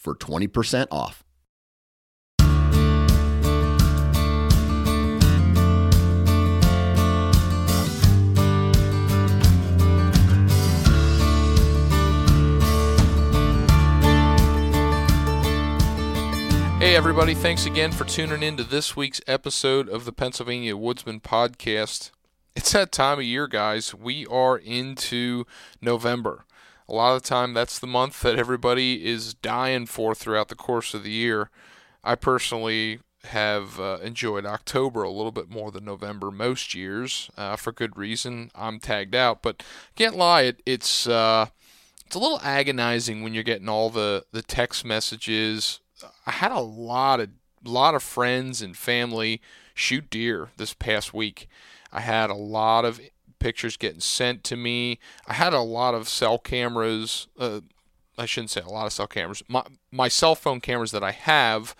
for 20% off. Hey, everybody, thanks again for tuning in to this week's episode of the Pennsylvania Woodsman Podcast. It's that time of year, guys. We are into November. A lot of the time, that's the month that everybody is dying for throughout the course of the year. I personally have uh, enjoyed October a little bit more than November most years, uh, for good reason. I'm tagged out, but can't lie, it, it's uh, it's a little agonizing when you're getting all the, the text messages I had a lot of lot of friends and family shoot deer this past week. I had a lot of pictures getting sent to me. I had a lot of cell cameras. Uh, I shouldn't say a lot of cell cameras. My my cell phone cameras that I have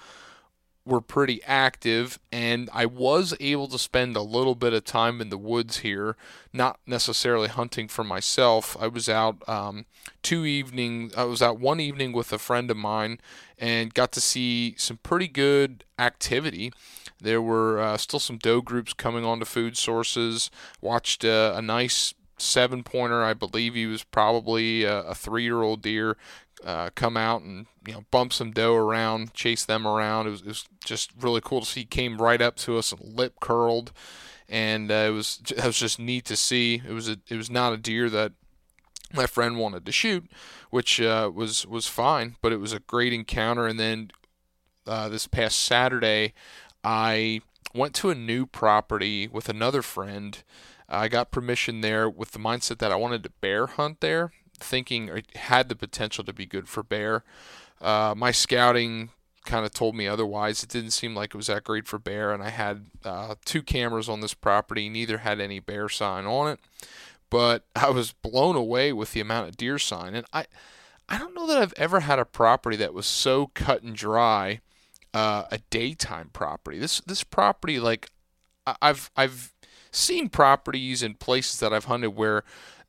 were pretty active, and I was able to spend a little bit of time in the woods here, not necessarily hunting for myself. I was out um, two evenings. I was out one evening with a friend of mine, and got to see some pretty good activity. There were uh, still some doe groups coming onto food sources. Watched uh, a nice seven pointer. I believe he was probably a, a three year old deer uh, come out and you know bump some doe around, chase them around. It was, it was, just really cool to see. He came right up to us and lip curled, and uh, it was was just neat to see. It was a, it was not a deer that my friend wanted to shoot, which uh, was was fine, but it was a great encounter. And then uh, this past Saturday, I went to a new property with another friend. I got permission there with the mindset that I wanted to bear hunt there thinking it had the potential to be good for bear. Uh, my scouting kind of told me otherwise. It didn't seem like it was that great for bear, and I had uh, two cameras on this property. Neither had any bear sign on it, but I was blown away with the amount of deer sign. And I, I don't know that I've ever had a property that was so cut and dry, uh, a daytime property. This this property, like I've I've seen properties in places that I've hunted where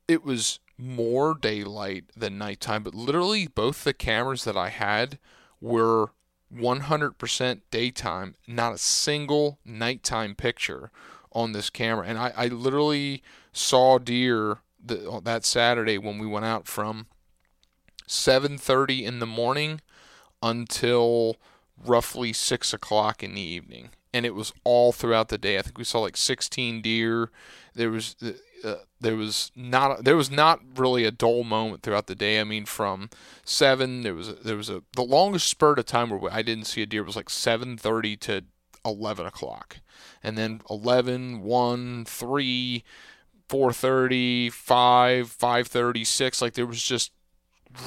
it was more daylight than nighttime, but literally both the cameras that I had were 100% daytime, not a single nighttime picture on this camera. And I, I literally saw deer the, that Saturday when we went out from 7:30 in the morning until roughly six o'clock in the evening, and it was all throughout the day. I think we saw like 16 deer. There was uh, there was not there was not really a dull moment throughout the day. I mean, from seven there was there was a the longest spurt of time where I didn't see a deer was like seven thirty to eleven o'clock, and then 11, 1, 3, 4.30, 5, 5.30, 6. Like there was just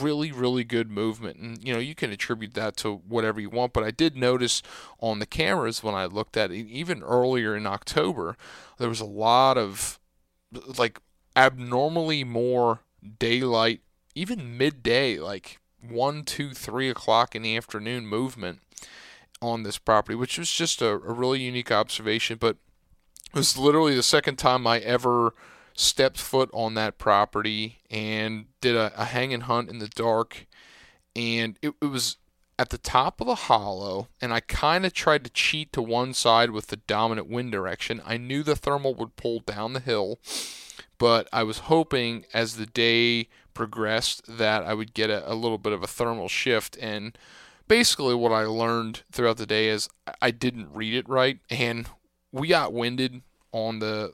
really really good movement and you know you can attribute that to whatever you want but i did notice on the cameras when i looked at it even earlier in october there was a lot of like abnormally more daylight, even midday, like one, two, three o'clock in the afternoon movement on this property, which was just a, a really unique observation. But it was literally the second time I ever stepped foot on that property and did a, a hang and hunt in the dark. And it, it was at the top of the hollow, and I kind of tried to cheat to one side with the dominant wind direction. I knew the thermal would pull down the hill, but I was hoping as the day progressed that I would get a, a little bit of a thermal shift. And basically, what I learned throughout the day is I didn't read it right, and we got winded on the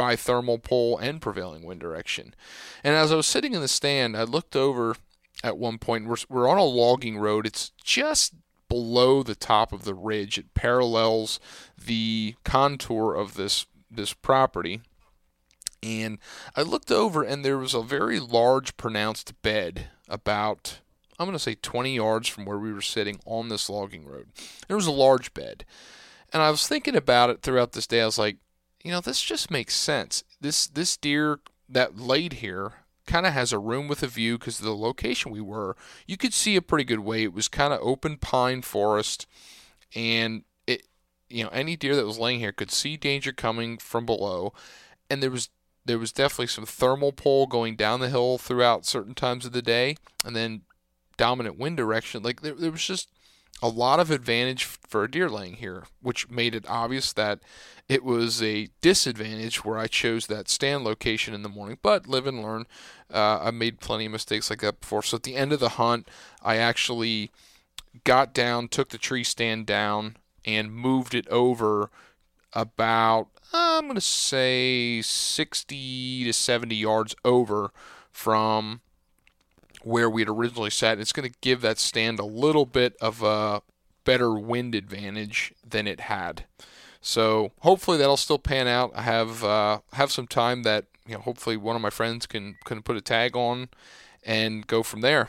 by thermal pole and prevailing wind direction. And as I was sitting in the stand, I looked over at one point. We're, we're on a logging road. It's just below the top of the ridge. It parallels the contour of this this property. And I looked over and there was a very large pronounced bed about I'm going to say 20 yards from where we were sitting on this logging road. There was a large bed. And I was thinking about it throughout this day. I was like, you know, this just makes sense. This this deer that laid here kind of has a room with a view because of the location we were, you could see a pretty good way. It was kind of open pine forest, and it, you know, any deer that was laying here could see danger coming from below, and there was there was definitely some thermal pole going down the hill throughout certain times of the day, and then dominant wind direction. Like there, there was just a lot of advantage for a deer laying here, which made it obvious that it was a disadvantage where I chose that stand location in the morning. But live and learn. Uh, I made plenty of mistakes like that before. So at the end of the hunt, I actually got down, took the tree stand down, and moved it over about, I'm going to say 60 to 70 yards over from where we had originally sat. It's going to give that stand a little bit of a better wind advantage than it had. So hopefully that'll still pan out. I have uh, have some time that you know hopefully one of my friends can can put a tag on and go from there.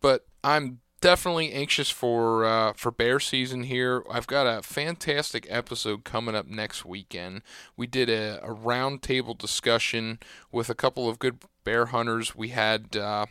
But I'm definitely anxious for uh, for bear season here. I've got a fantastic episode coming up next weekend. We did a, a roundtable discussion with a couple of good bear hunters. We had uh,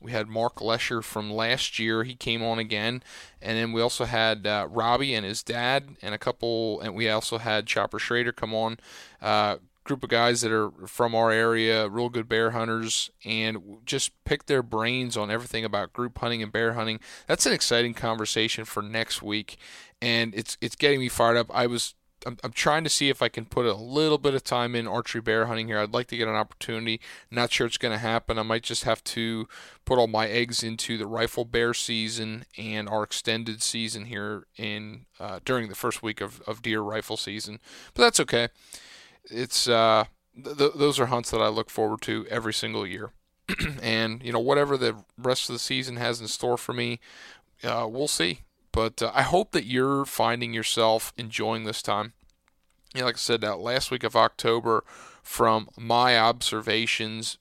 we had Mark Lesher from last year. He came on again, and then we also had uh, Robbie and his dad, and a couple, and we also had Chopper Schrader come on. Uh, group of guys that are from our area, real good bear hunters, and just pick their brains on everything about group hunting and bear hunting. That's an exciting conversation for next week, and it's it's getting me fired up. I was I'm, I'm trying to see if I can put a little bit of time in archery bear hunting here. I'd like to get an opportunity. Not sure it's going to happen. I might just have to put all my eggs into the rifle bear season and our extended season here in uh, during the first week of, of deer rifle season. But that's okay it's uh, th- those are hunts that I look forward to every single year. and you know whatever the rest of the season has in store for me, uh, we'll see. But uh, I hope that you're finding yourself enjoying this time. You know, like I said, that last week of October, from my observations,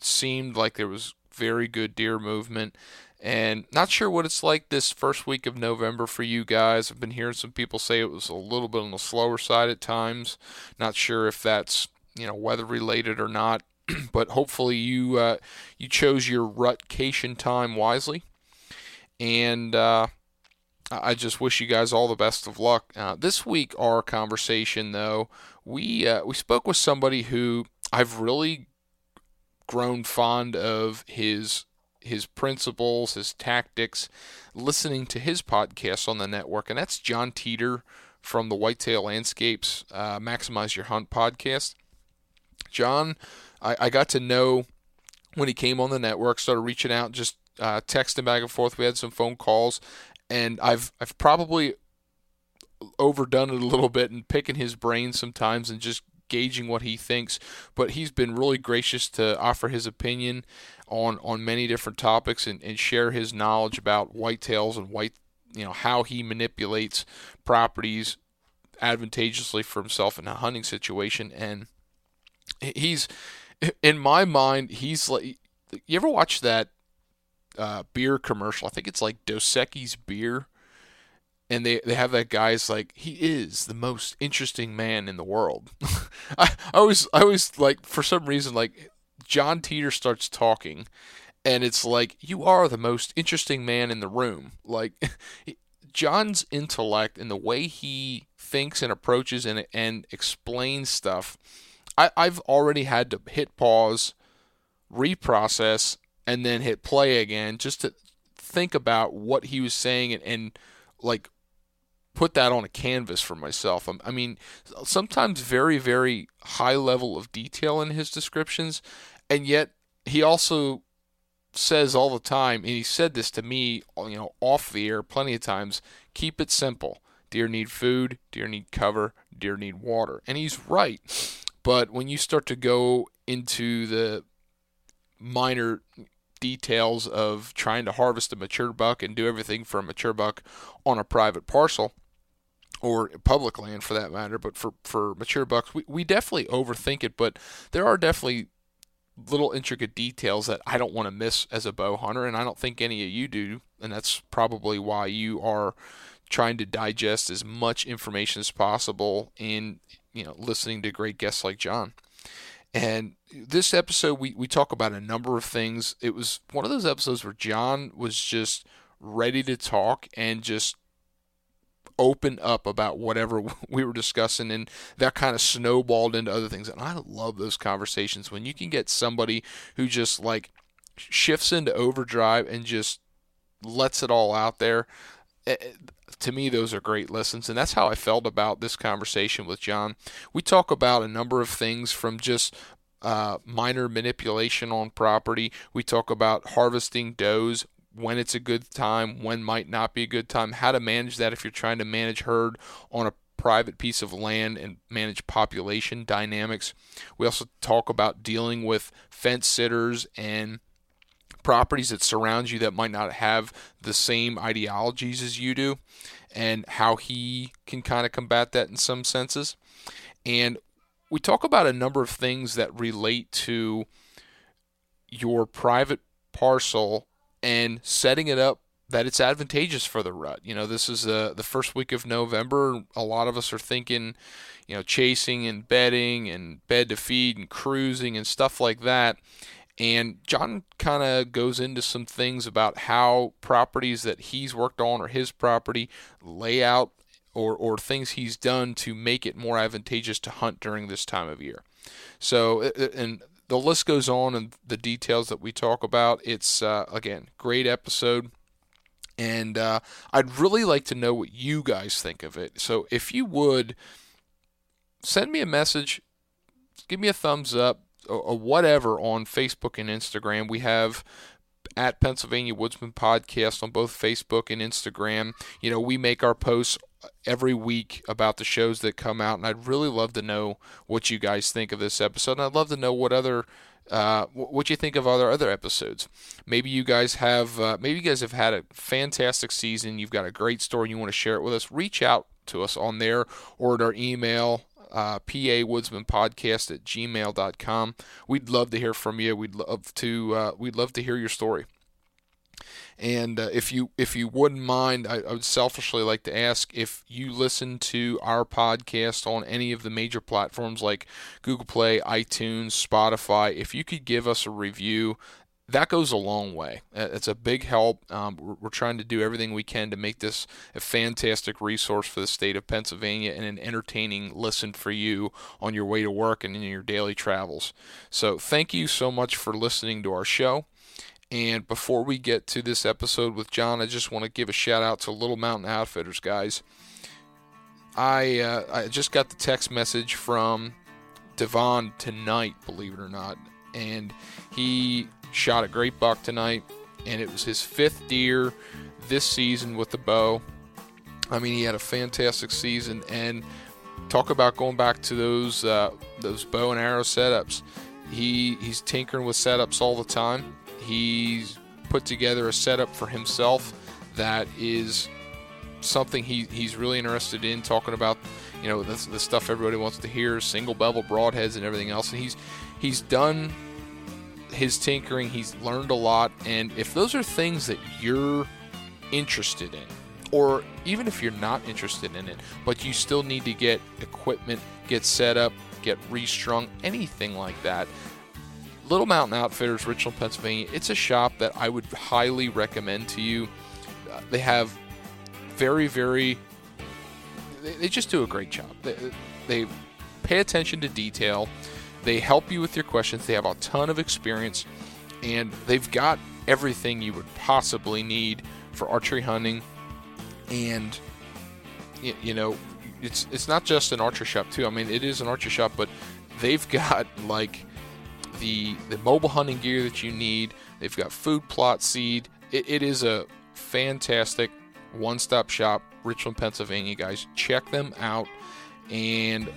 seemed like there was very good deer movement. And not sure what it's like this first week of November for you guys. I've been hearing some people say it was a little bit on the slower side at times. Not sure if that's you know weather related or not, but hopefully you uh, you chose your rutcation time wisely. And uh, I just wish you guys all the best of luck. Uh, this week, our conversation though, we uh, we spoke with somebody who I've really grown fond of his his principles, his tactics, listening to his podcast on the network, and that's John Teeter from the Whitetail Landscapes uh, Maximize Your Hunt podcast. John, I, I, got to know when he came on the network, started reaching out, just uh, texting back and forth. We had some phone calls, and I've I've probably overdone it a little bit and picking his brain sometimes and just gauging what he thinks, but he's been really gracious to offer his opinion on on many different topics and, and share his knowledge about whitetails and white you know how he manipulates properties advantageously for himself in a hunting situation. And he's in my mind he's like you ever watch that uh, beer commercial i think it's like Dos Equis beer and they, they have that guy's like he is the most interesting man in the world. I, I always I always like for some reason like John Teeter starts talking and it's like you are the most interesting man in the room. Like John's intellect and the way he thinks and approaches and and explains stuff. I, I've already had to hit pause, reprocess, and then hit play again just to think about what he was saying and, and like put that on a canvas for myself. Um, I mean, sometimes very, very high level of detail in his descriptions, and yet he also says all the time, and he said this to me, you know, off the air plenty of times keep it simple. Deer need food, deer need cover, deer need water. And he's right. But when you start to go into the minor details of trying to harvest a mature buck and do everything for a mature buck on a private parcel or public land for that matter, but for, for mature bucks, we, we definitely overthink it, but there are definitely little intricate details that I don't want to miss as a bow hunter, and I don't think any of you do, and that's probably why you are trying to digest as much information as possible in you know listening to great guests like John. And this episode, we, we talk about a number of things. It was one of those episodes where John was just ready to talk and just open up about whatever we were discussing and that kind of snowballed into other things and i love those conversations when you can get somebody who just like shifts into overdrive and just lets it all out there eh, eh, to me those are great lessons and that's how i felt about this conversation with john we talk about a number of things from just uh, minor manipulation on property. We talk about harvesting does when it's a good time, when might not be a good time, how to manage that if you're trying to manage herd on a private piece of land and manage population dynamics. We also talk about dealing with fence sitters and properties that surround you that might not have the same ideologies as you do and how he can kind of combat that in some senses. And we talk about a number of things that relate to your private parcel and setting it up that it's advantageous for the rut. You know, this is uh, the first week of November. A lot of us are thinking, you know, chasing and bedding and bed to feed and cruising and stuff like that. And John kind of goes into some things about how properties that he's worked on or his property layout or, or things he's done to make it more advantageous to hunt during this time of year. So, and the list goes on and the details that we talk about. It's, uh, again, great episode. And uh, I'd really like to know what you guys think of it. So if you would send me a message, give me a thumbs up, or whatever on Facebook and Instagram. We have at Pennsylvania Woodsman Podcast on both Facebook and Instagram. You know, we make our posts every week about the shows that come out, and I'd really love to know what you guys think of this episode. And I'd love to know what other uh, what you think of other other episodes. Maybe you guys have uh, maybe you guys have had a fantastic season. You've got a great story and you want to share it with us. Reach out to us on there or at our email uh, podcast at gmail.com. We'd love to hear from you. We'd love to uh, we'd love to hear your story. And uh, if you if you wouldn't mind, I, I, would selfishly like to ask if you listen to our podcast on any of the major platforms like Google Play, iTunes, Spotify. If you could give us a review, that goes a long way. Uh, it's a big help. Um, we're, we're, trying to do everything we can to make this a fantastic resource for the state of Pennsylvania and an entertaining listen for you on your way to work and in your daily travels. So, thank you so much for listening to our show. And before we get to this episode with John, I just want to give a shout out to Little Mountain Outfitters, guys. I uh, I just got the text message from Devon tonight, believe it or not, and he shot a great buck tonight, and it was his fifth deer this season with the bow. I mean, he had a fantastic season, and talk about going back to those uh, those bow and arrow setups. He he's tinkering with setups all the time He's put together a setup for himself that is something he, he's really interested in talking about you know the, the stuff everybody wants to hear single bevel broadheads and everything else and he's he's done his tinkering he's learned a lot and if those are things that you're interested in or even if you're not interested in it but you still need to get equipment get set up get restrung anything like that Little Mountain Outfitters, Richland, Pennsylvania. It's a shop that I would highly recommend to you. Uh, they have very, very. They, they, just do a great job. They, they pay attention to detail. They help you with your questions. They have a ton of experience, and they've got everything you would possibly need for archery hunting. And you, know, it's it's not just an archery shop too. I mean, it is an archery shop, but they've got like the the mobile hunting gear that you need. They've got food plot seed. it, it is a fantastic one stop shop, Richland, Pennsylvania, guys. Check them out. And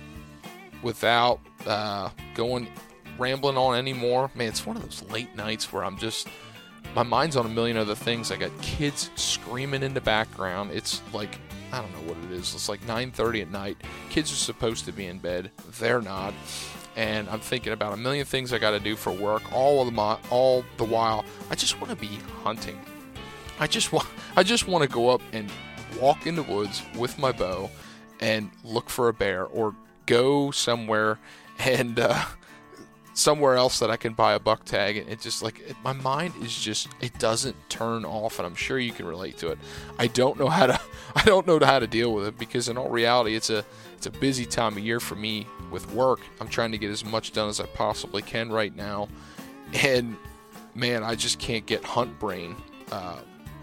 without uh, going rambling on anymore, man, it's one of those late nights where I'm just my mind's on a million other things. I got kids screaming in the background. It's like I don't know what it is. It's like 9:30 at night. Kids are supposed to be in bed. They're not. And I'm thinking about a million things I got to do for work. All of the all the while, I just want to be hunting. I just want I just want to go up and walk in the woods with my bow and look for a bear or go somewhere and uh, somewhere else that I can buy a buck tag. And it just like it, my mind is just it doesn't turn off, and I'm sure you can relate to it. I don't know how to I don't know how to deal with it because in all reality, it's a it's a busy time of year for me with work. I'm trying to get as much done as I possibly can right now, and man, I just can't get hunt brain. Uh,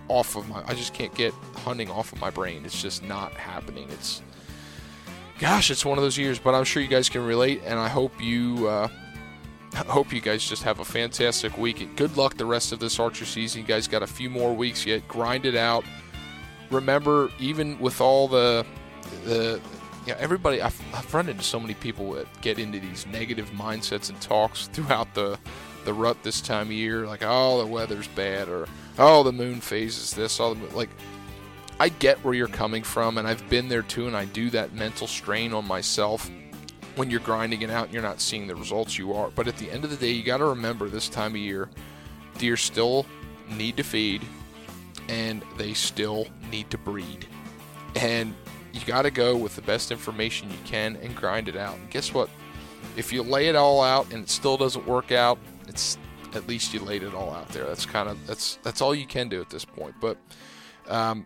off of my I just can't get hunting off of my brain. It's just not happening. It's gosh, it's one of those years, but I'm sure you guys can relate, and I hope you uh, I hope you guys just have a fantastic week. And good luck the rest of this archer season. You guys got a few more weeks yet. Grind it out. Remember, even with all the the yeah, everybody I've, I've run into so many people that get into these negative mindsets and talks throughout the the rut this time of year, like oh the weather's bad or oh the moon phases this, all the like. I get where you're coming from, and I've been there too, and I do that mental strain on myself when you're grinding it out and you're not seeing the results you are. But at the end of the day, you got to remember this time of year, deer still need to feed and they still need to breed. And you got to go with the best information you can and grind it out. And guess what? If you lay it all out and it still doesn't work out, it's at least you laid it all out there. That's kind of that's that's all you can do at this point. But um,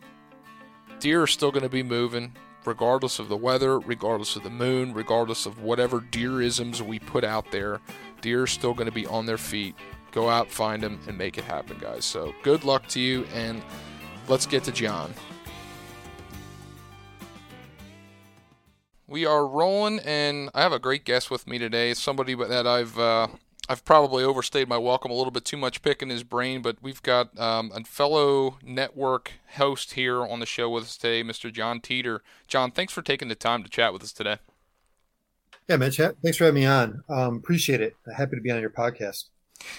deer are still going to be moving regardless of the weather, regardless of the moon, regardless of whatever deerisms we put out there, deer are still going to be on their feet. Go out, find them, and make it happen, guys. So good luck to you, and let's get to John. We are rolling, and I have a great guest with me today. Somebody that I've uh, I've probably overstayed my welcome a little bit too much picking his brain, but we've got um, a fellow network host here on the show with us today, Mr. John Teeter. John, thanks for taking the time to chat with us today. Yeah, Mitch, thanks for having me on. Um, appreciate it. Happy to be on your podcast.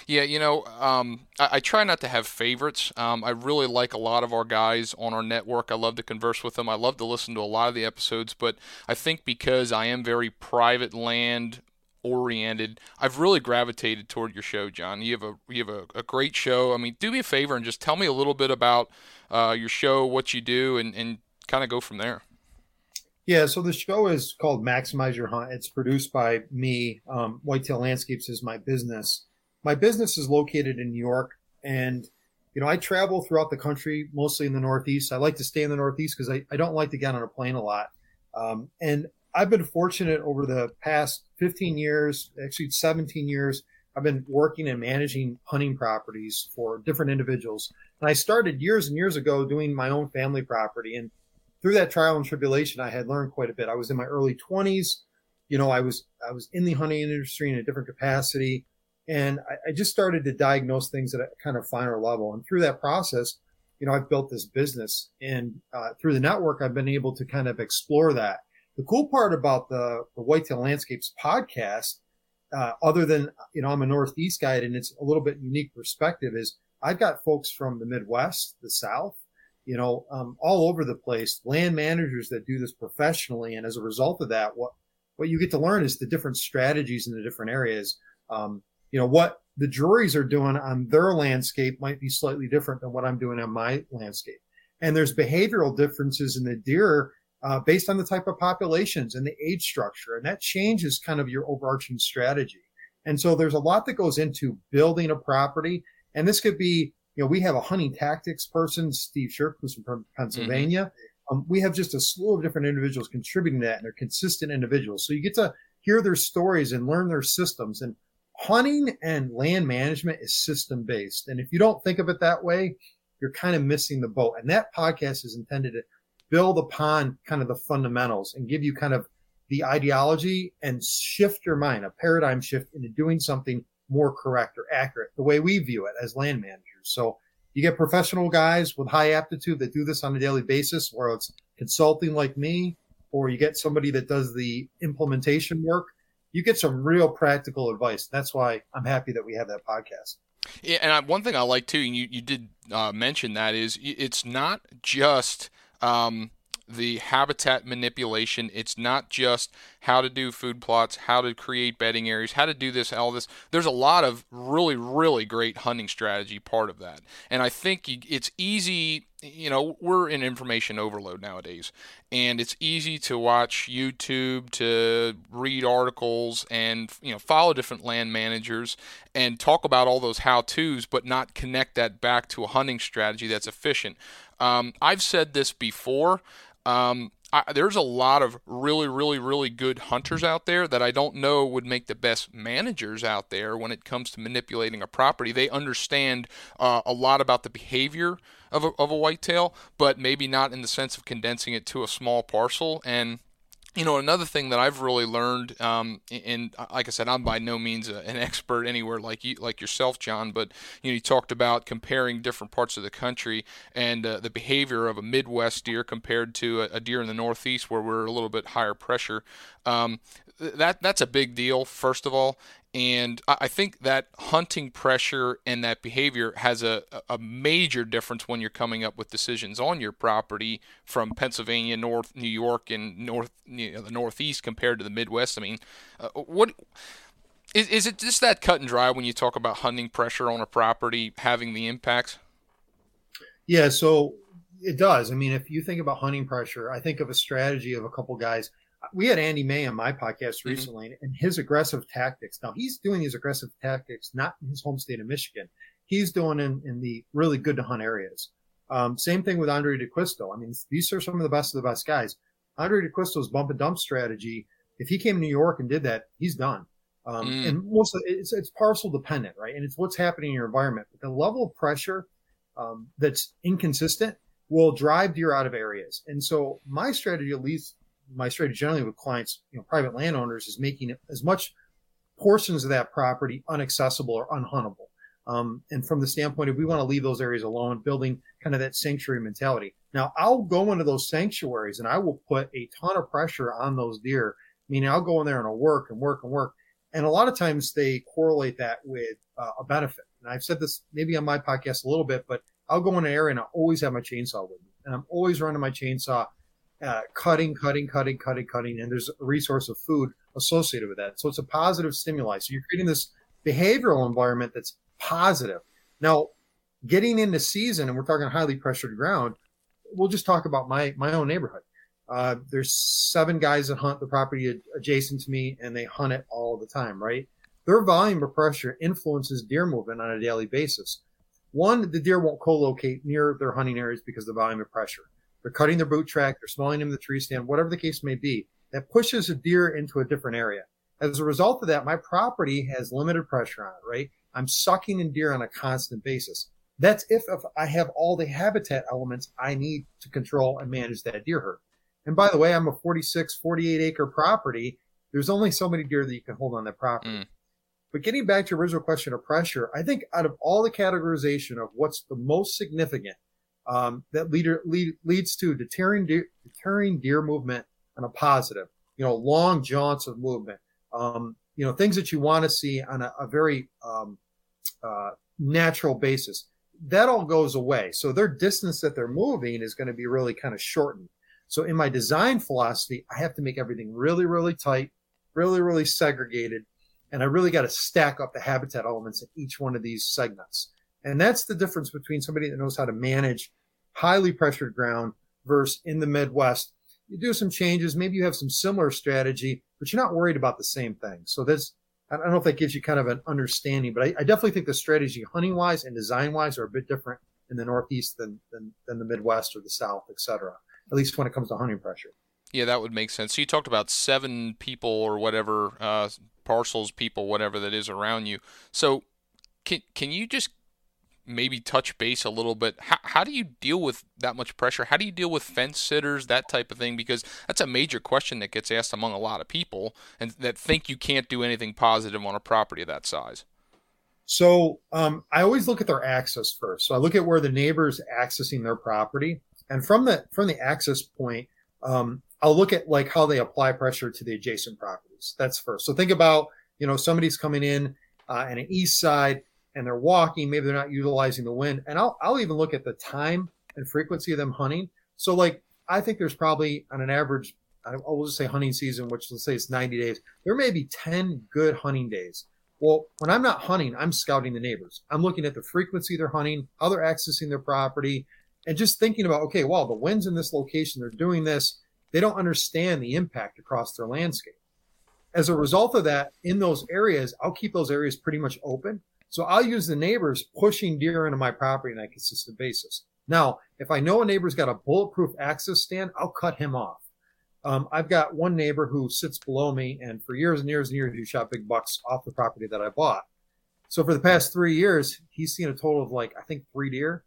Yeah, you know, um, I, I, try not to have favorites. Um, I really like a lot of our guys on our network. I love to converse with them. I love to listen to a lot of the episodes, but I think because I am very private land oriented. I've really gravitated toward your show, John. You have a you have a, a great show. I mean, do me a favor and just tell me a little bit about uh, your show, what you do, and, and kind of go from there. Yeah, so the show is called Maximize Your Hunt. It's produced by me. Um, Whitetail Landscapes is my business. My business is located in New York, and you know I travel throughout the country, mostly in the Northeast. I like to stay in the Northeast because I, I don't like to get on a plane a lot. Um, and I've been fortunate over the past 15 years, actually 17 years. I've been working and managing hunting properties for different individuals. And I started years and years ago doing my own family property. And through that trial and tribulation, I had learned quite a bit. I was in my early 20s. You know, I was I was in the hunting industry in a different capacity, and I, I just started to diagnose things at a kind of finer level. And through that process, you know, I've built this business, and uh, through the network, I've been able to kind of explore that the cool part about the, the Whitetail Landscapes podcast, uh, other than, you know, I'm a Northeast guide and it's a little bit unique perspective is I've got folks from the Midwest, the South, you know, um, all over the place, land managers that do this professionally. And as a result of that, what, what you get to learn is the different strategies in the different areas. Um, you know, what the juries are doing on their landscape might be slightly different than what I'm doing on my landscape. And there's behavioral differences in the deer uh, based on the type of populations and the age structure. And that changes kind of your overarching strategy. And so there's a lot that goes into building a property. And this could be, you know, we have a hunting tactics person, Steve Shirk, who's from Pennsylvania. Mm-hmm. Um, we have just a slew of different individuals contributing to that, and they're consistent individuals. So you get to hear their stories and learn their systems. And hunting and land management is system based. And if you don't think of it that way, you're kind of missing the boat. And that podcast is intended to build upon kind of the fundamentals and give you kind of the ideology and shift your mind, a paradigm shift into doing something more correct or accurate, the way we view it as land managers. So, You get professional guys with high aptitude that do this on a daily basis, or it's consulting like me, or you get somebody that does the implementation work. You get some real practical advice. That's why I'm happy that we have that podcast. Yeah, and I, one thing I like too, and you, you did uh, mention that is it's not just um, the habitat manipulation. It's not just how to do food plots, how to create bedding areas, how to do this, all this. There's a lot of really, really great hunting strategy part of that. And I think it's easy, you know, we're in information overload nowadays. And it's easy to watch YouTube, to read articles, and, you know, follow different land managers and talk about all those how to's, but not connect that back to a hunting strategy that's efficient. Um, I've said this before. Um, I, there's a lot of really, really, really good hunters out there that I don't know would make the best managers out there when it comes to manipulating a property. They understand uh, a lot about the behavior of a, of a whitetail, but maybe not in the sense of condensing it to a small parcel. And you know, another thing that I've really learned, um, and like I said, I'm by no means an expert anywhere like you, like yourself, John. But you know, you talked about comparing different parts of the country and uh, the behavior of a Midwest deer compared to a, a, deer in the Northeast, where we're a little bit higher pressure. Um, that that's a big deal, first of all, and I think that hunting pressure and that behavior has a, a major difference when you're coming up with decisions on your property from Pennsylvania, North New York, and North you know, the Northeast compared to the Midwest. I mean, uh, what is, is it just that cut and dry when you talk about hunting pressure on a property having the impacts? Yeah, so it does. I mean, if you think about hunting pressure, I think of a strategy of a couple guys we had Andy May on my podcast mm-hmm. recently, and his aggressive tactics. Now he's doing these aggressive tactics not in his home state of Michigan. He's doing in, in the really good to hunt areas. Um, same thing with Andrae D'Acquisto. I mean, these are some of the best of the best guys. Andrae D'Acquisto's bump and dump strategy. If he came to New York and did that, he's done. Um, mm. And most of it's it's parcel dependent, right? And it's what's happening in your environment. But the level of pressure um, that's inconsistent will drive deer out of areas. And so my strategy, at least my strategy generally with clients, you know, private landowners is making as much portions of that property unaccessible or unhuntable. Um, and from the standpoint of we want to leave those areas alone, building kind of that sanctuary mentality. Now I'll go into those sanctuaries and I will put a ton of pressure on those deer. Meaning I'll go in there and I'll work and work and work. And a lot of times they correlate that with uh, a benefit. And I've said this maybe on my podcast a little bit, but I'll go in an area and I always have my chainsaw with me. And I'm always running my chainsaw uh, cutting, cutting, cutting, cutting, cutting, and there's a resource of food associated with that. So it's a positive stimuli. So you're creating this behavioral environment that's positive. Now, getting into season, and we're talking highly pressured ground, we'll just talk about my my own neighborhood. Uh, there's seven guys that hunt the property adjacent to me, and they hunt it all the time. Right? Their volume of pressure influences deer movement on a daily basis. One, the deer won't co-locate near their hunting areas because of the volume of pressure. They're cutting their boot track, they're smelling them in the tree stand, whatever the case may be. That pushes a deer into a different area. As a result of that, my property has limited pressure on it, right? I'm sucking in deer on a constant basis. That's if, if I have all the habitat elements I need to control and manage that deer herd. And by the way, I'm a 46, 48 acre property. There's only so many deer that you can hold on that property. Mm. But getting back to your original question of pressure, I think out of all the categorization of what's the most significant um, that leader, lead, leads to deterring deer, deterring deer movement on a positive. You know, long jaunts of movement. Um, you know, things that you want to see on a, a very um, uh, natural basis. That all goes away. So their distance that they're moving is going to be really kind of shortened. So in my design philosophy, I have to make everything really, really tight, really, really segregated, and I really got to stack up the habitat elements in each one of these segments. And that's the difference between somebody that knows how to manage highly pressured ground versus in the Midwest. You do some changes. Maybe you have some similar strategy, but you're not worried about the same thing. So that's, I don't know if that gives you kind of an understanding, but I, I definitely think the strategy hunting wise and design wise are a bit different in the Northeast than, than, than the Midwest or the South, et cetera, at least when it comes to hunting pressure. Yeah, that would make sense. So you talked about seven people or whatever, uh, parcels, people, whatever that is around you. So can, can you just maybe touch base a little bit. How, how do you deal with that much pressure? How do you deal with fence sitters, that type of thing? Because that's a major question that gets asked among a lot of people and that think you can't do anything positive on a property of that size. So um, I always look at their access first. So I look at where the neighbor's accessing their property, and from the from the access point, um, I'll look at like how they apply pressure to the adjacent properties. That's first. So think about you know somebody's coming in uh, an east side and they're walking. Maybe they're not utilizing the wind, and I'll I'll even look at the time and frequency of them hunting. So like I think there's probably on an average, I'll just say hunting season, which let's say it's 90 days. There may be 10 good hunting days. Well, when I'm not hunting, I'm scouting the neighbors. I'm looking at the frequency they're hunting, how they're accessing their property, and just thinking about, okay, well, the winds in this location, they're doing this. They don't understand the impact across their landscape. As a result of that, in those areas, I'll keep those areas pretty much open. So I'll use the neighbors pushing deer into my property on a consistent basis. Now, if I know a neighbor's got a bulletproof access stand, I'll cut him off. Um, I've got one neighbor who sits below me, and for years and years and years, he shot big bucks off the property that I bought. So for the past three years, he's seen a total of like I think three deer,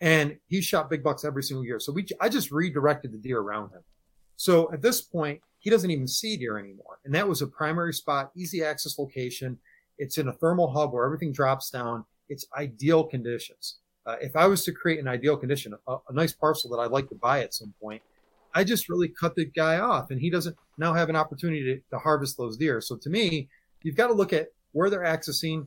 and he shot big bucks every single year. So we, I just redirected the deer around him. So at this point, he doesn't even see deer anymore, and that was a primary spot, easy access location. It's in a thermal hub where everything drops down. It's ideal conditions. Uh, if I was to create an ideal condition, a, a nice parcel that I'd like to buy at some point, I just really cut the guy off and he doesn't now have an opportunity to, to harvest those deer. So to me, you've got to look at where they're accessing,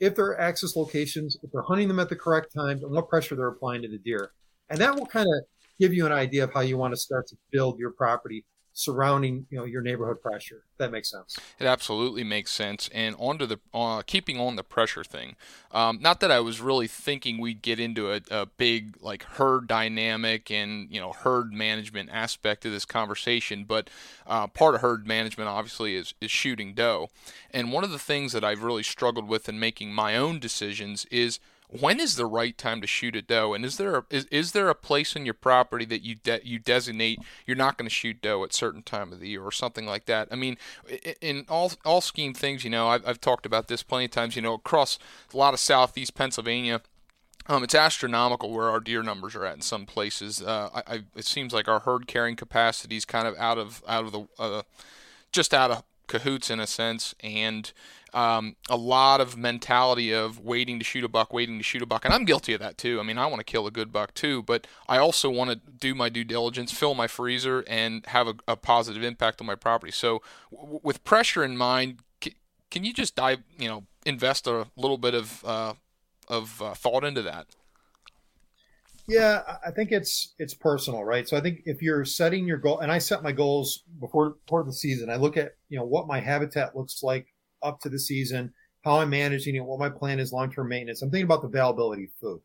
if they're access locations, if they're hunting them at the correct times, and what pressure they're applying to the deer. And that will kind of give you an idea of how you want to start to build your property surrounding you know your neighborhood pressure. That makes sense. It absolutely makes sense. And onto the uh, keeping on the pressure thing. Um, not that I was really thinking we'd get into a, a, big like herd dynamic and you know herd management aspect of this conversation, but uh, part of herd management obviously is is shooting doe. And one of the things that I've really struggled with in making my own decisions is when is the right time to shoot a doe? And is there a, is, is there a place in your property that you de- you designate you're not going to shoot doe at certain time of the year or something like that? I mean, in all all scheme things, you know, I've, I've talked about this plenty of times. You know, across a lot of southeast Pennsylvania. Um, it's astronomical where our deer numbers are at in some places. Uh, I, I, it seems like our herd carrying capacity is kind of out of out of the uh, just out of cahoots in a sense, and um, a lot of mentality of waiting to shoot a buck, waiting to shoot a buck, and I'm guilty of that too. I mean, I want to kill a good buck too, but I also want to do my due diligence, fill my freezer, and have a, a positive impact on my property. So, w- with pressure in mind, c- can you just dive, you know, invest a little bit of uh, of uh, thought into that? Yeah, I think it's it's personal, right? So I think if you're setting your goal, and I set my goals before before the season, I look at you know what my habitat looks like up to the season, how I'm managing it, what my plan is long term maintenance. I'm thinking about the availability of food.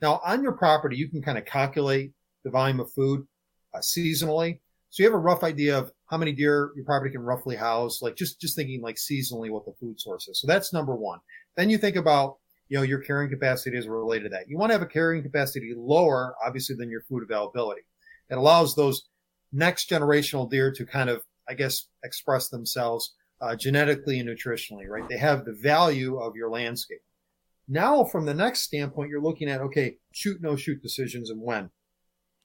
Now, on your property, you can kind of calculate the volume of food uh, seasonally. So you have a rough idea of how many deer your property can roughly house, like just, just thinking like seasonally what the food source is. So that's number one. Then you think about, you know, your carrying capacity is related to that. You want to have a carrying capacity lower, obviously, than your food availability. It allows those next generational deer to kind of, I guess, express themselves uh, genetically and nutritionally, right? They have the value of your landscape. Now, from the next standpoint, you're looking at, okay, shoot, no shoot decisions and when.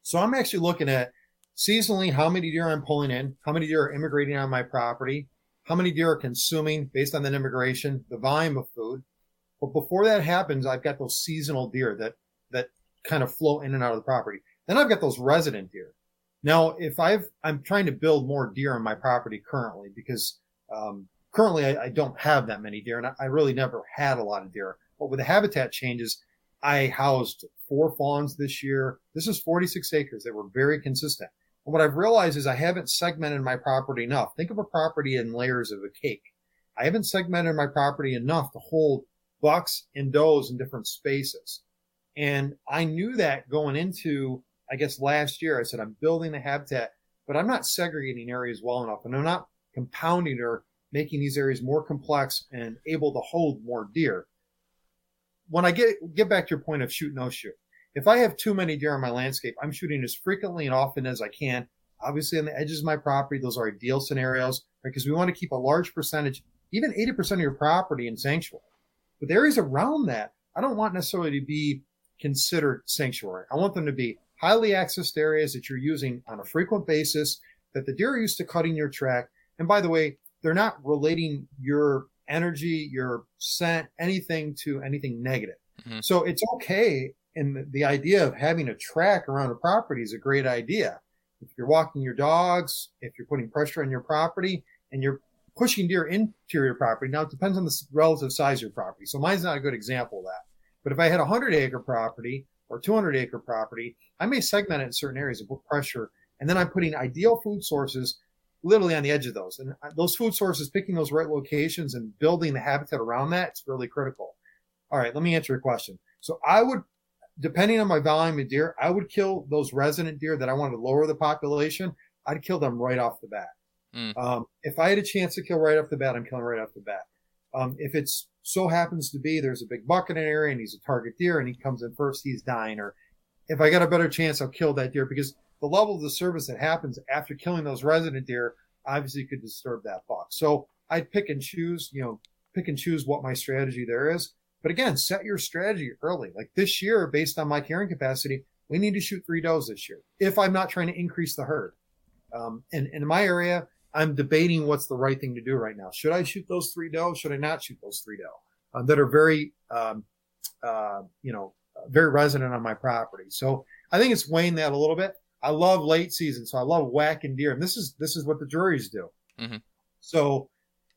So I'm actually looking at seasonally how many deer I'm pulling in, how many deer are immigrating on my property, how many deer are consuming based on that immigration, the volume of food. But before that happens, I've got those seasonal deer that, that kind of flow in and out of the property. Then I've got those resident deer. Now, if I've, I'm trying to build more deer on my property currently because um, currently, I, I, don't have that many deer, and I, I, really never had a lot of deer. But with the habitat changes, I housed four fawns this year. This is 46 acres. They were very consistent. And what I've realized is I haven't segmented my property enough. Think of a property in layers of a cake. I haven't segmented my property enough to hold bucks and does in different spaces. And I knew that going into, I guess last year, I said, I'm building the habitat, but I'm not segregating areas well enough and I'm not compounding or making these areas more complex and able to hold more deer. When I get get back to your point of shoot no shoot, if I have too many deer on my landscape, I'm shooting as frequently and often as I can. Obviously, on the edges of my property, those are ideal scenarios because we want to keep a large percentage, even 80% of your property in sanctuary. But the areas around that, I don't want necessarily to be considered sanctuary. I want them to be highly accessed areas that you're using on a frequent basis, that the deer are used to cutting your track, and by the way, they're not relating your energy, your scent, anything to anything negative. Mm-hmm. So it's okay. And the idea of having a track around a property is a great idea. If you're walking your dogs, if you're putting pressure on your property and you're pushing deer into your property. Now it depends on the relative size of your property. So mine's not a good example of that. But if I had a hundred acre property or 200 acre property, I may segment it in certain areas put pressure. And then I'm putting ideal food sources literally on the edge of those. And uh, those food sources, picking those right locations and building the habitat around that, it's really critical. All right, let me answer your question. So I would, depending on my volume of deer, I would kill those resident deer that I wanted to lower the population. I'd kill them right off the bat. Mm. Um, if I had a chance to kill right off the bat, I'm killing right off the bat. Um, if it's so happens to be there's a big buck in an area and he's a target deer and he comes in first, he's dying. Or if I got a better chance, I'll kill that deer because the level of the service that happens after killing those resident deer obviously could disturb that buck. So I'd pick and choose, you know, pick and choose what my strategy there is. But again, set your strategy early. Like this year, based on my carrying capacity, we need to shoot three does this year if I'm not trying to increase the herd. Um, and, and in my area, I'm debating what's the right thing to do right now. Should I shoot those three doe? Should I not shoot those three doe uh, that are very, um, uh, you know, very resident on my property? So I think it's weighing that a little bit. I love late season, so I love whacking deer, and this is this is what the Drurys do. Mm-hmm. So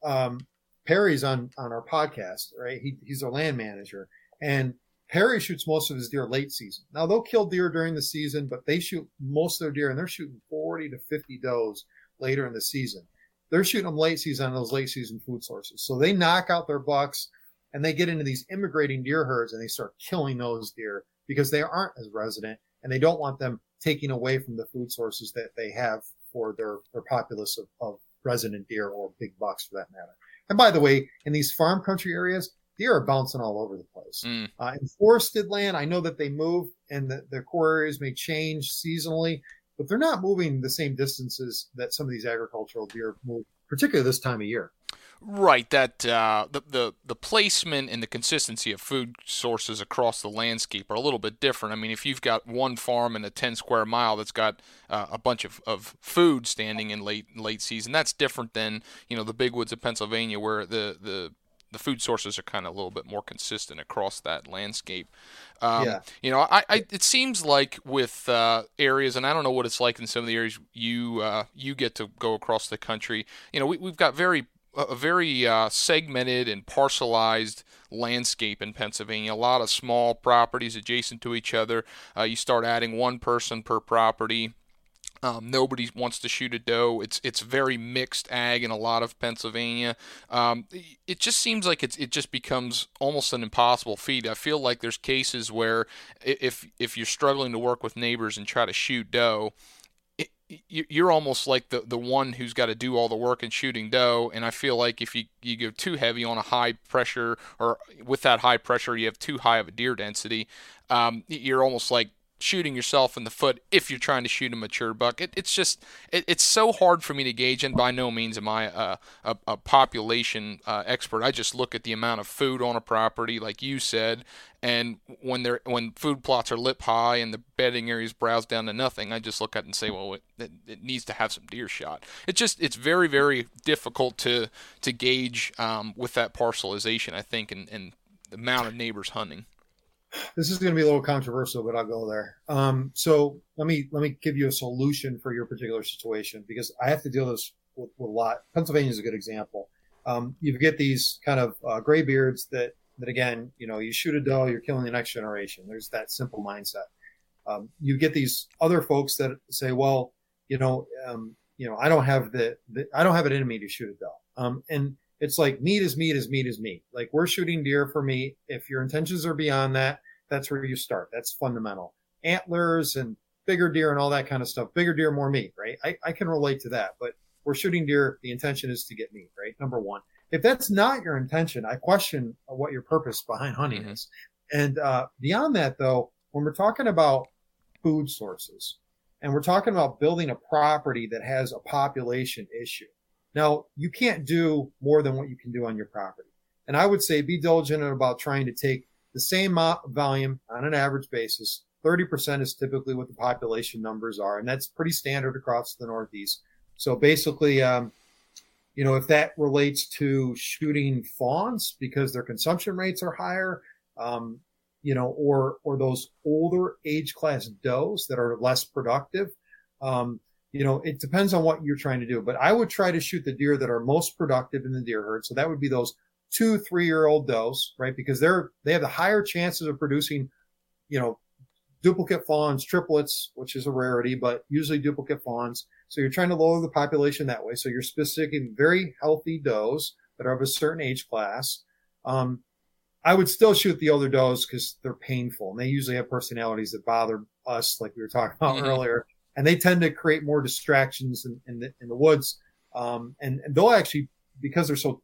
um, Perry's on on our podcast, right? He, he's our land manager, and Perry shoots most of his deer late season. Now they'll kill deer during the season, but they shoot most of their deer, and they're shooting forty to fifty does later in the season. They're shooting them late season on those late season food sources. So they knock out their bucks and they get into these immigrating deer herds and they start killing those deer because they aren't as resident and they don't want them taking away from the food sources that they have for their, their populace of, of resident deer or big bucks for that matter. And by the way, in these farm country areas, deer are bouncing all over the place. Mm. Uh, in forested land, I know that they move and the, the core areas may change seasonally, but they're not moving the same distances that some of these agricultural deer move, particularly this time of year. Right, that uh, the, the the placement and the consistency of food sources across the landscape are a little bit different. I mean, if you've got one farm in a 10 square mile that's got uh, a bunch of, of food standing in late late season, that's different than you know the big woods of Pennsylvania where the the the food sources are kind of a little bit more consistent across that landscape. Um, yeah. You know, I, I, it seems like with uh, areas, and I don't know what it's like in some of the areas you uh, you get to go across the country. You know, we, we've got very a very uh, segmented and parcelized landscape in Pennsylvania. A lot of small properties adjacent to each other. Uh, you start adding one person per property. Um, nobody wants to shoot a doe. It's it's very mixed ag in a lot of Pennsylvania. Um, it just seems like it's it just becomes almost an impossible feat. I feel like there's cases where if if you're struggling to work with neighbors and try to shoot doe, you're almost like the the one who's got to do all the work in shooting doe and i feel like if you you go too heavy on a high pressure or with that high pressure you have too high of a deer density um, you're almost like shooting yourself in the foot if you're trying to shoot a mature buck. It, it's just it, it's so hard for me to gauge, and by no means am I a, a, a population uh, expert. I just look at the amount of food on a property, like you said, and when they're when food plots are lip high and the bedding areas browse down to nothing, I just look at it and say, well, it, it needs to have some deer shot. It's just it's very very difficult to to gauge um, with that parcelization. I think and, and the amount of neighbors hunting this is going to be a little controversial, but I'll go there. Um, so let me let me give you a solution for your particular situation because I have to deal this with, with a lot. Pennsylvania is a good example. Um, you get these kind of uh, graybeards that that again, you know, you shoot a doe, you're killing the next generation. There's that simple mindset. Um, you get these other folks that say, well, you know, um, you know, I don't have the, the, I don't have in me to shoot a doe. Um, and it's like meat is meat is meat is meat. Like we're shooting deer for meat. If your intentions are beyond that, that's where you start. That's fundamental. Antlers and bigger deer and all that kind of stuff. Bigger deer, more meat, right? I, I can relate to that. But we're shooting deer. The intention is to get meat, right? Number one. If that's not your intention, I question what your purpose behind hunting mm-hmm. is. And uh, beyond that, though, when we're talking about food sources and we're talking about building a property that has a population issue, now you can't do more than what you can do on your property. And I would say be diligent about trying to take the same volume on an average basis. 30% is typically what the population numbers are, and that's pretty standard across the Northeast. So basically, um, you know, if that relates to shooting fawns because their consumption rates are higher, um, you know, or or those older age class does that are less productive. Um, you know, it depends on what you're trying to do. But I would try to shoot the deer that are most productive in the deer herd. So that would be those two, three year old does, right? Because they're they have the higher chances of producing, you know, duplicate fawns, triplets, which is a rarity, but usually duplicate fawns. So you're trying to lower the population that way. So you're specifically very healthy does that are of a certain age class. Um, I would still shoot the older does because they're painful and they usually have personalities that bother us, like we were talking about mm-hmm. earlier. And they tend to create more distractions in, in, the, in the woods. Um, and, and they'll actually, because they're so,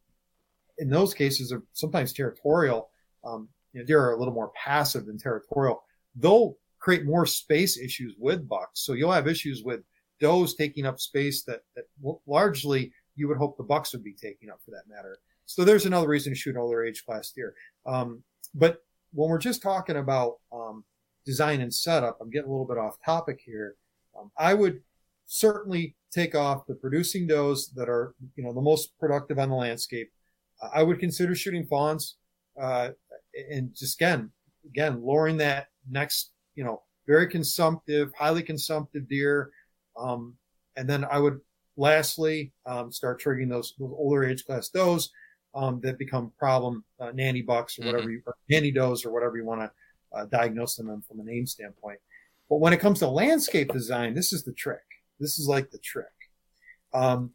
in those cases, are sometimes territorial. Um, you know, deer are a little more passive than territorial. They'll create more space issues with bucks. So you'll have issues with does taking up space that, that largely you would hope the bucks would be taking up for that matter. So there's another reason to shoot an older age class deer. Um, but when we're just talking about um, design and setup, I'm getting a little bit off topic here. Um, I would certainly take off the producing does that are, you know, the most productive on the landscape. Uh, I would consider shooting fawns, uh, and just again, again, lowering that next, you know, very consumptive, highly consumptive deer um, and then I would lastly um, start triggering those, those, older age class does um, that become problem uh, nanny bucks or whatever mm-hmm. you, or nanny does or whatever you want to uh, diagnose them from a name standpoint. But when it comes to landscape design, this is the trick. This is like the trick. Um,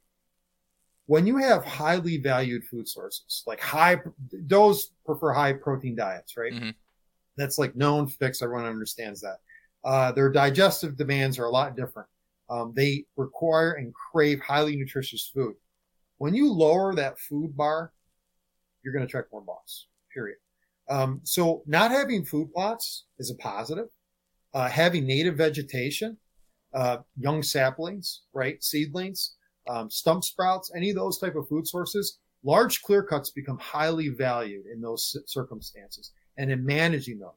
when you have highly valued food sources, like high, those prefer high protein diets, right? Mm-hmm. That's like known fix. Everyone understands that. Uh, their digestive demands are a lot different. Um, they require and crave highly nutritious food. When you lower that food bar, you're going to attract more bucks. Period. Um, so not having food plots is a positive. Uh, having native vegetation, uh, young saplings, right, seedlings, um, stump sprouts, any of those type of food sources, large clear cuts become highly valued in those circumstances and in managing those.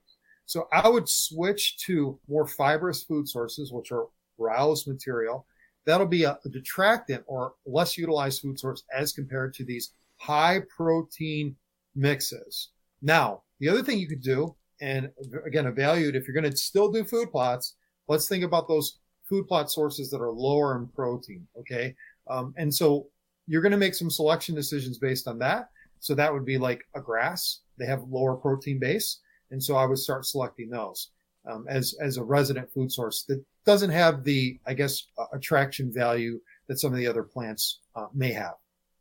So I would switch to more fibrous food sources, which are browse material. That'll be a, a detractant or less utilized food source as compared to these high protein mixes. Now, the other thing you could do, and again, evaluate if you're going to still do food plots, let's think about those food plot sources that are lower in protein. Okay. Um, and so you're going to make some selection decisions based on that. So that would be like a grass. They have lower protein base. And so I would start selecting those um, as, as a resident food source that doesn't have the, I guess, uh, attraction value that some of the other plants uh, may have.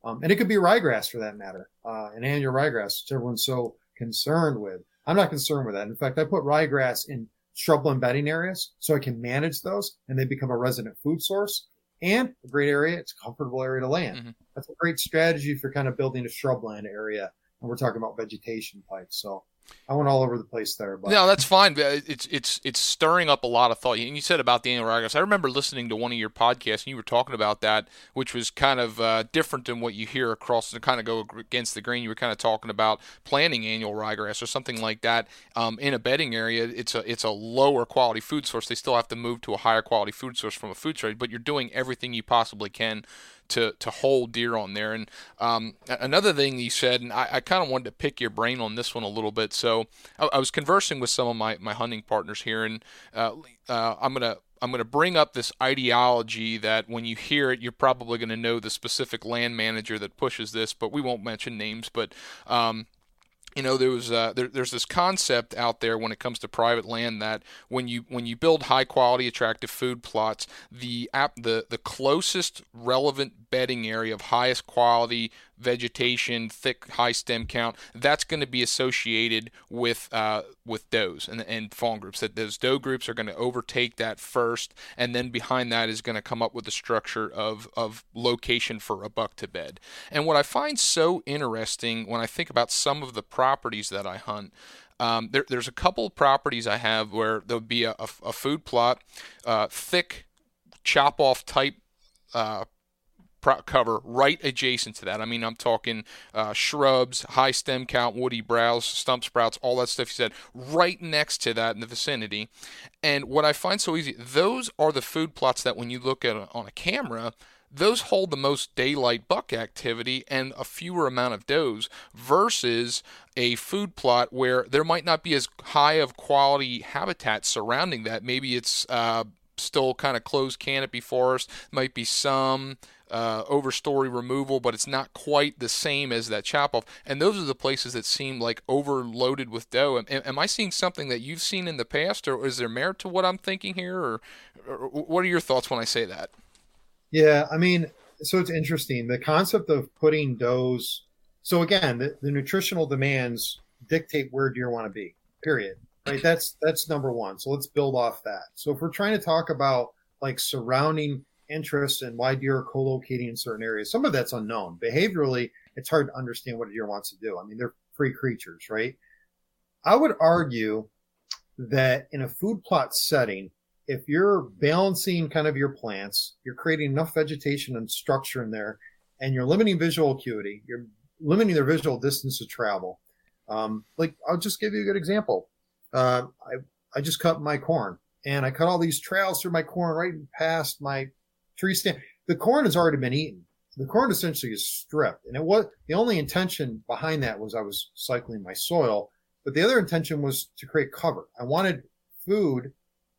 Um, and it could be ryegrass for that matter, uh, an annual ryegrass, which everyone's so concerned with. I'm not concerned with that. In fact, I put ryegrass in shrubland bedding areas so I can manage those and they become a resident food source and a great area. It's a comfortable area to land. Mm-hmm. That's a great strategy for kind of building a shrubland area. And we're talking about vegetation types. So I went all over the place there. But. No, that's fine. It's it's it's stirring up a lot of thought. And you said about the annual ryegrass. I remember listening to one of your podcasts, and you were talking about that, which was kind of uh, different than what you hear across. To kind of go against the grain, you were kind of talking about planting annual ryegrass or something like that um, in a bedding area. It's a it's a lower quality food source. They still have to move to a higher quality food source from a food trade, but you're doing everything you possibly can to to hold deer on there. And um, another thing you said, and I, I kind of wanted to pick your brain on this one a little bit. So I, I was conversing with some of my, my hunting partners here, and uh, uh, I'm gonna I'm going to bring up this ideology that when you hear it, you're probably going to know the specific land manager that pushes this, but we won't mention names. But um, you know there was uh, there, there's this concept out there when it comes to private land that when you when you build high quality attractive food plots the app the the closest relevant bedding area of highest quality vegetation, thick, high stem count, that's going to be associated with uh, with does and, and fawn groups. That those doe groups are going to overtake that first, and then behind that is going to come up with the structure of of location for a buck to bed. And what I find so interesting when I think about some of the properties that I hunt. Um, there, there's a couple of properties I have where there'll be a, a, a food plot, uh, thick chop off type uh, cover right adjacent to that. I mean, I'm talking uh, shrubs, high stem count, woody browse, stump sprouts, all that stuff you said, right next to that in the vicinity. And what I find so easy, those are the food plots that when you look at on a camera, those hold the most daylight buck activity and a fewer amount of does versus a food plot where there might not be as high of quality habitat surrounding that. Maybe it's uh, still kind of closed canopy forest, might be some uh, overstory removal, but it's not quite the same as that chop off. And those are the places that seem like overloaded with doe. Am, am, I seeing something that you've seen in the past, or is there merit to what I'm thinking here, or, or what are your thoughts when I say that? Yeah, I mean, so it's interesting. The concept of putting does. So again, the, the nutritional demands dictate where deer want to be. Period. Right. That's that's number one. So let's build off that. So if we're trying to talk about like surrounding interests and why deer are co-locating in certain areas, some of that's unknown. Behaviorally, it's hard to understand what a deer wants to do. I mean, they're free creatures, right? I would argue that in a food plot setting, if you're balancing kind of your plants, you're creating enough vegetation and structure in there, and you're limiting visual acuity, you're limiting their visual distance to travel. Um, like I'll just give you a good example. Uh, I I just cut my corn, and I cut all these trails through my corn right past my tree stand. The corn has already been eaten. The corn essentially is stripped, and it was the only intention behind that was I was cycling my soil, but the other intention was to create cover. I wanted food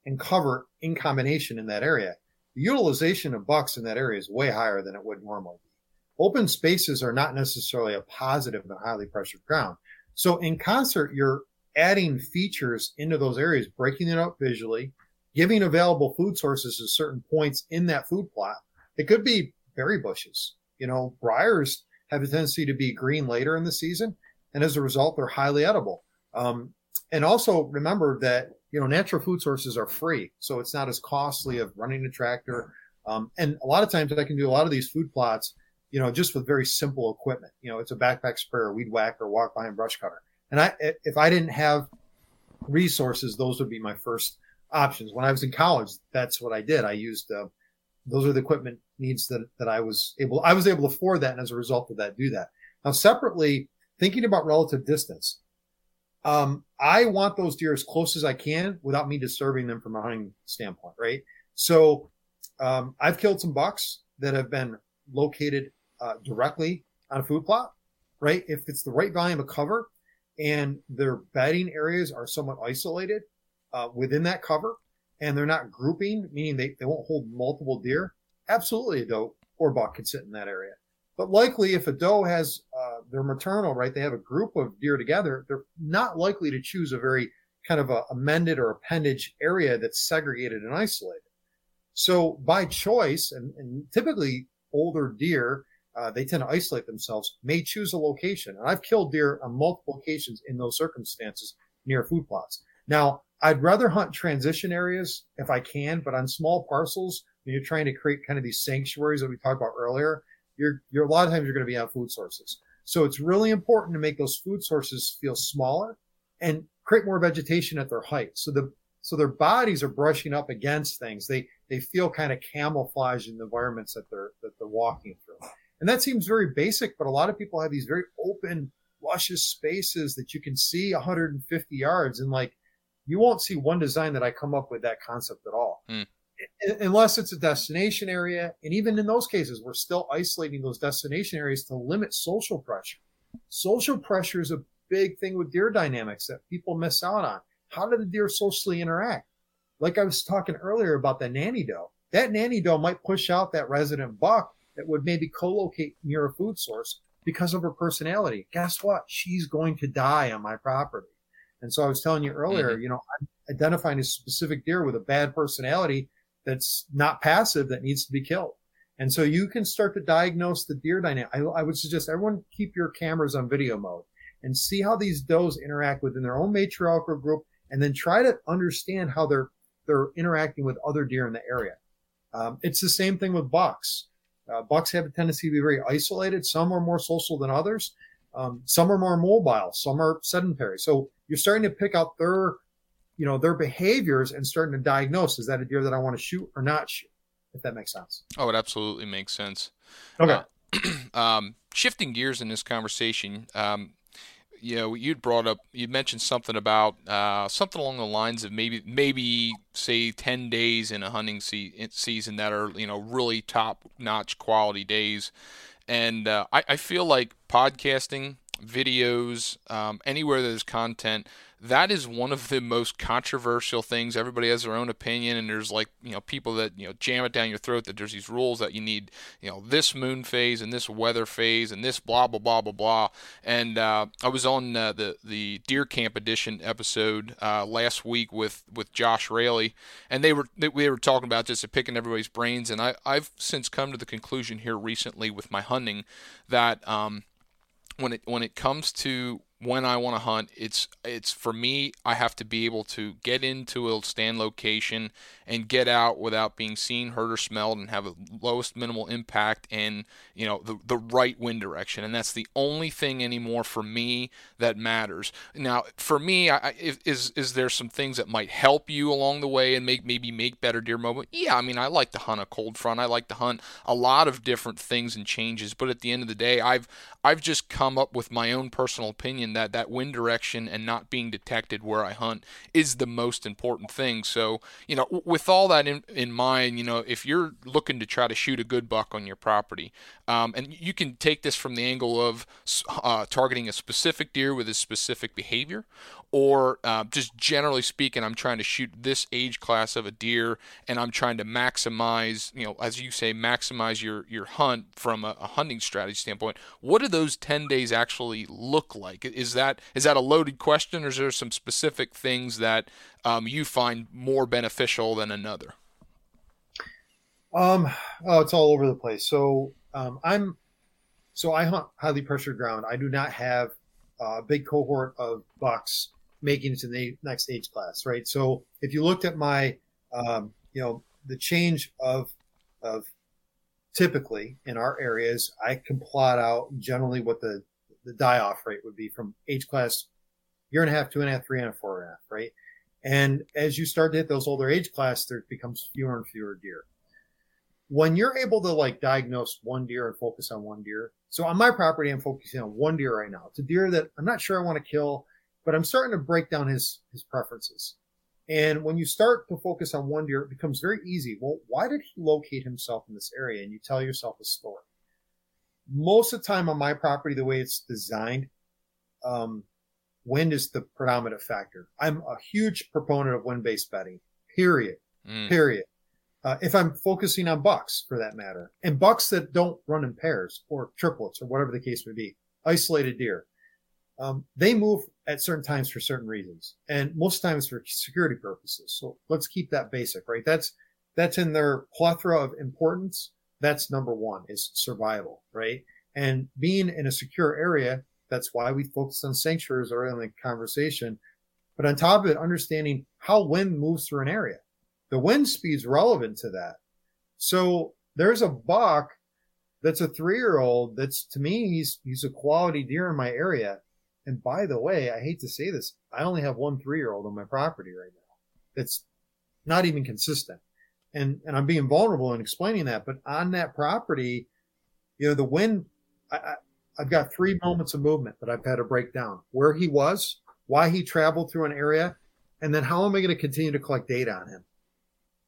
and cover in combination in that area. The utilization of bucks in that area is way higher than it would normally be. Open spaces are not necessarily a positive in highly pressured ground. So in concert, you're adding features into those areas, breaking it up visually, giving available food sources at certain points in that food plot. It could be berry bushes. You know, briars have a tendency to be green later in the season, and as a result, they're highly edible. Um, and also remember that you know, natural food sources are free, so it's not as costly of running a tractor. Um, and a lot of times I can do a lot of these food plots, you know, just with very simple equipment. You know, it's a backpack sprayer, weed whacker, walk behind brush cutter. And I, if I didn't have resources, those would be my first options. When I was in college, that's what I did. I used, uh, those are the equipment needs that, that I was able, I was able to afford that. And as a result of that, do that. Now, separately, thinking about relative distance, um, I want those deer as close as I can without me disturbing them from a hunting standpoint, right? So um, I've killed some bucks that have been located uh, directly on a food plot, right? If it's the right volume of cover and their bedding areas are somewhat isolated uh, within that cover and they're not grouping, meaning they, they won't hold multiple deer, absolutely a doe or buck could sit in that area. But likely, if a doe has uh, their maternal, right, they have a group of deer together, they're not likely to choose a very kind of a amended or appendage area that's segregated and isolated. So by choice, and, and typically older deer, uh, they tend to isolate themselves, may choose a location. And I've killed deer on multiple occasions in those circumstances near food plots. Now, I'd rather hunt transition areas if I can, but on small parcels, when you're trying to create kind of these sanctuaries that we talked about earlier, you're, you're a lot of times you're going to be on food sources. So it's really important to make those food sources feel smaller and create more vegetation at their height. So the so their bodies are brushing up against things. They they feel kind of camouflaged in the environments that they're that they're walking through. And that seems very basic, but a lot of people have these very open, luscious spaces that you can see 150 yards and like you won't see one design that I come up with that concept at all. Mm unless it's a destination area. And even in those cases, we're still isolating those destination areas to limit social pressure. Social pressure is a big thing with deer dynamics that people miss out on. How do the deer socially interact? Like I was talking earlier about the nanny doe. That nanny doe might push out that resident buck that would maybe co-locate near a food source because of her personality. Guess what? She's going to die on my property. And so I was telling you earlier, mm-hmm. you know, I'm identifying a specific deer with a bad personality that's not passive that needs to be killed. And so you can start to diagnose the deer dynamic. I, I, would suggest everyone keep your cameras on video mode and see how these does interact within their own matriarchal group and then try to understand how they're, they're interacting with other deer in the area. Um, it's the same thing with bucks. Uh, bucks have a tendency to be very isolated. Some are more social than others. Um, some are more mobile. Some are sedentary. So you're starting to pick out their you know their behaviors and starting to diagnose is that a deer that I want to shoot or not shoot, if that makes sense. Oh, it absolutely makes sense. Okay. Uh, um, shifting gears in this conversation, um, you know, you'd brought up, you mentioned something about uh, something along the lines of maybe, maybe say 10 days in a hunting se- season that are, you know, really top notch quality days. And uh, I, I feel like podcasting, videos, um, anywhere there's content, that is one of the most controversial things. Everybody has their own opinion, and there's like you know people that you know jam it down your throat that there's these rules that you need you know this moon phase and this weather phase and this blah blah blah blah blah. And uh, I was on uh, the the deer camp edition episode uh, last week with with Josh Raley, and they were they, we were talking about just picking everybody's brains. And I I've since come to the conclusion here recently with my hunting that um, when it when it comes to when I want to hunt, it's it's for me. I have to be able to get into a stand location and get out without being seen, heard, or smelled, and have the lowest minimal impact and you know the the right wind direction. And that's the only thing anymore for me that matters. Now, for me, I, is is there some things that might help you along the way and make maybe make better deer movement? Yeah, I mean, I like to hunt a cold front. I like to hunt a lot of different things and changes. But at the end of the day, I've I've just come up with my own personal opinion that that wind direction and not being detected where I hunt is the most important thing. So, you know, with all that in, in mind, you know, if you're looking to try to shoot a good buck on your property, um, and you can take this from the angle of uh, targeting a specific deer with a specific behavior, or uh, just generally speaking, I'm trying to shoot this age class of a deer, and I'm trying to maximize, you know, as you say, maximize your your hunt from a, a hunting strategy standpoint. What do those 10 days actually look like? Is that is that a loaded question, or is there some specific things that um, you find more beneficial than another? Um, oh, it's all over the place. So um, I'm so I hunt highly pressured ground. I do not have a big cohort of bucks making it to the next age class, right? So if you looked at my, um, you know, the change of of typically in our areas, I can plot out generally what the the die off rate would be from age class year and a half, two and a half, three and a four and a half, right? And as you start to hit those older age class, there becomes fewer and fewer deer. When you're able to like diagnose one deer and focus on one deer, so on my property, I'm focusing on one deer right now. It's a deer that I'm not sure I want to kill but I'm starting to break down his his preferences. And when you start to focus on one deer, it becomes very easy. Well, why did he locate himself in this area? And you tell yourself a story. Most of the time on my property, the way it's designed, um, wind is the predominant factor. I'm a huge proponent of wind-based bedding. Period. Mm. Period. Uh, if I'm focusing on bucks, for that matter, and bucks that don't run in pairs or triplets or whatever the case may be, isolated deer, um, they move at certain times for certain reasons, and most times for security purposes. So let's keep that basic, right? That's that's in their plethora of importance. That's number one is survival, right? And being in a secure area, that's why we focus on sanctuaries early in the conversation. But on top of it, understanding how wind moves through an area. The wind speed's relevant to that. So there's a buck that's a three year old that's to me, he's, he's a quality deer in my area. And by the way, I hate to say this, I only have one three year old on my property right now. That's not even consistent. And, and I'm being vulnerable in explaining that, but on that property, you know, the wind, I, I, I've got three moments of movement that I've had to break down where he was, why he traveled through an area, and then how am I going to continue to collect data on him?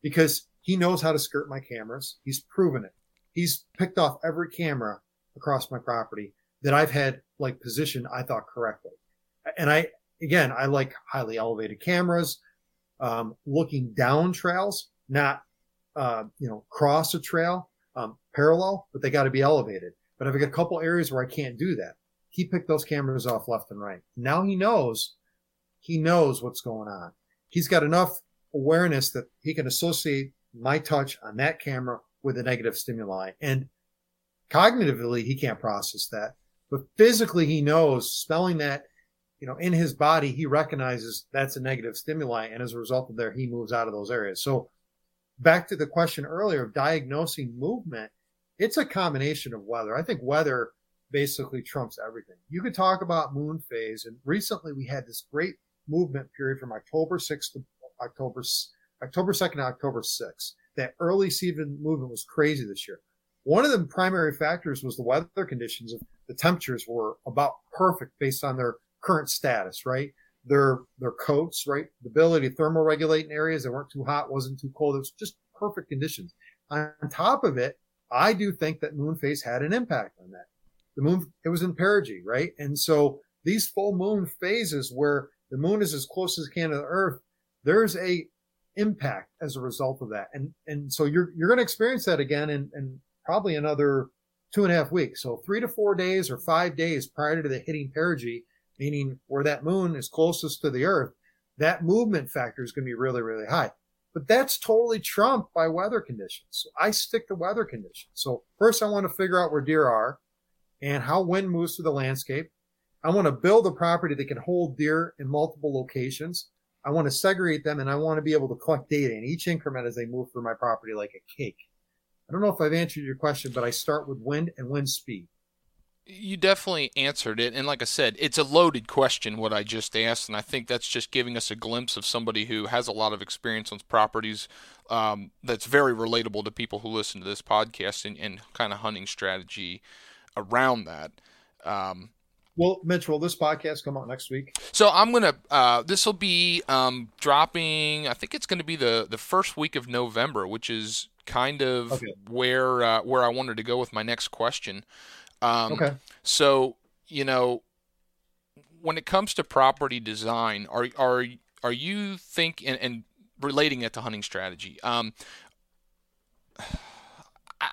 Because he knows how to skirt my cameras. He's proven it. He's picked off every camera across my property that I've had like positioned, I thought correctly. And I, again, I like highly elevated cameras, um, looking down trails, not, uh, you know, cross a trail, um, parallel, but they got to be elevated. But I've got a couple areas where I can't do that. He picked those cameras off left and right. Now he knows, he knows what's going on. He's got enough awareness that he can associate my touch on that camera with a negative stimuli. And cognitively, he can't process that but physically he knows spelling that you know in his body he recognizes that's a negative stimuli and as a result of there he moves out of those areas. So back to the question earlier of diagnosing movement it's a combination of weather. I think weather basically trumps everything. You could talk about moon phase and recently we had this great movement period from october 6th to october october 2nd to october 6th that early season movement was crazy this year. One of the primary factors was the weather conditions. The temperatures were about perfect based on their current status, right? Their their coats, right? The ability to thermoregulate in areas that weren't too hot, wasn't too cold. It was just perfect conditions. On top of it, I do think that moon phase had an impact on that. The moon, it was in perigee, right? And so these full moon phases where the moon is as close as it can to the earth, there's a impact as a result of that. And, and so you're, you're going to experience that again in, in probably another two and a half weeks. So three to four days or five days prior to the hitting perigee, meaning where that moon is closest to the earth, that movement factor is going to be really, really high. But that's totally trumped by weather conditions. So I stick to weather conditions. So first I want to figure out where deer are and how wind moves through the landscape. I want to build a property that can hold deer in multiple locations. I want to segregate them and I want to be able to collect data in each increment as they move through my property like a cake. I don't know if I've answered your question, but I start with wind and wind speed. You definitely answered it. And like I said, it's a loaded question, what I just asked. And I think that's just giving us a glimpse of somebody who has a lot of experience on properties um, that's very relatable to people who listen to this podcast and, and kind of hunting strategy around that. Um, well, Mitch, will this podcast come out next week? So I'm gonna. Uh, this will be um, dropping. I think it's going to be the the first week of November, which is kind of okay. where uh, where I wanted to go with my next question. Um, okay. So you know, when it comes to property design, are are are you think and, and relating it to hunting strategy? Um,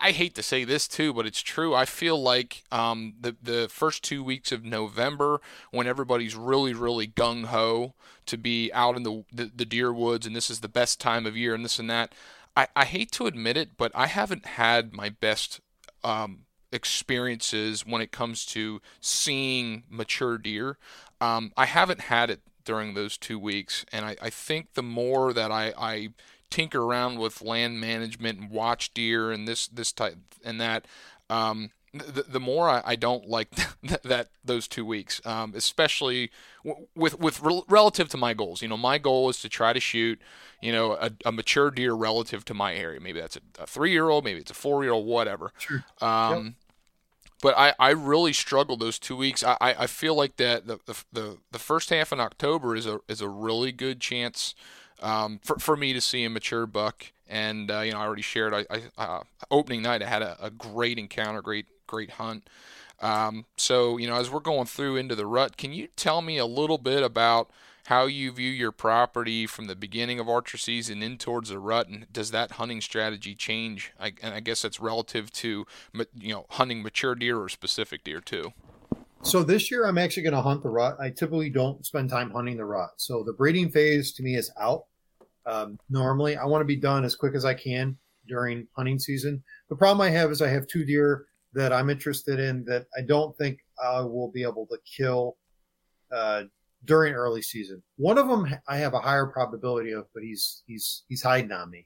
I hate to say this too, but it's true. I feel like um, the the first two weeks of November, when everybody's really really gung ho to be out in the, the, the deer woods, and this is the best time of year, and this and that. I, I hate to admit it, but I haven't had my best um, experiences when it comes to seeing mature deer. Um, I haven't had it during those two weeks, and I, I think the more that I, I tinker around with land management and watch deer and this this type and that. Um, the, the more I, I don't like that, that those two weeks, um, especially w- with with re- relative to my goals. You know, my goal is to try to shoot, you know, a, a mature deer relative to my area. Maybe that's a, a three year old, maybe it's a four year old, whatever. Sure. Um, yep. But I, I really struggled those two weeks. I, I, I feel like that the, the the first half in October is a is a really good chance um, for, for me to see a mature buck. And uh, you know, I already shared. I, I uh, opening night, I had a, a, great encounter, great great hunt. Um, so you know, as we're going through into the rut, can you tell me a little bit about how you view your property from the beginning of archer season in towards the rut, and does that hunting strategy change? I, and I guess that's relative to you know hunting mature deer or specific deer too. So this year I'm actually going to hunt the rut. I typically don't spend time hunting the rut. So the breeding phase to me is out. Um, normally I want to be done as quick as I can during hunting season. The problem I have is I have two deer that I'm interested in that I don't think I will be able to kill uh, during early season. One of them I have a higher probability of, but he's he's he's hiding on me,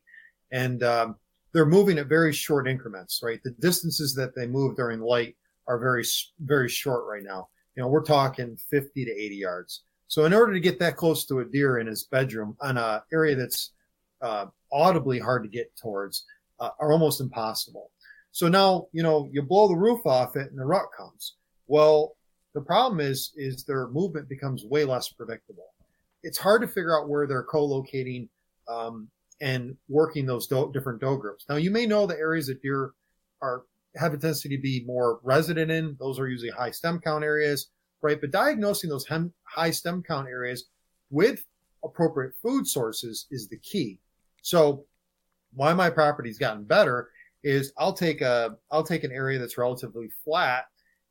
and um, they're moving at very short increments. Right, the distances that they move during light are very very short right now. You know, we're talking 50 to 80 yards. So in order to get that close to a deer in his bedroom on a area that's uh, audibly hard to get towards, uh, are almost impossible. So now you know you blow the roof off it and the rut comes. Well, the problem is is their movement becomes way less predictable. It's hard to figure out where they're co-locating um, and working those doe, different doe groups. Now you may know the areas that deer are have a tendency to be more resident in. Those are usually high stem count areas, right? But diagnosing those hem, high stem count areas with appropriate food sources is the key. So why my property's gotten better is I'll take a, I'll take an area that's relatively flat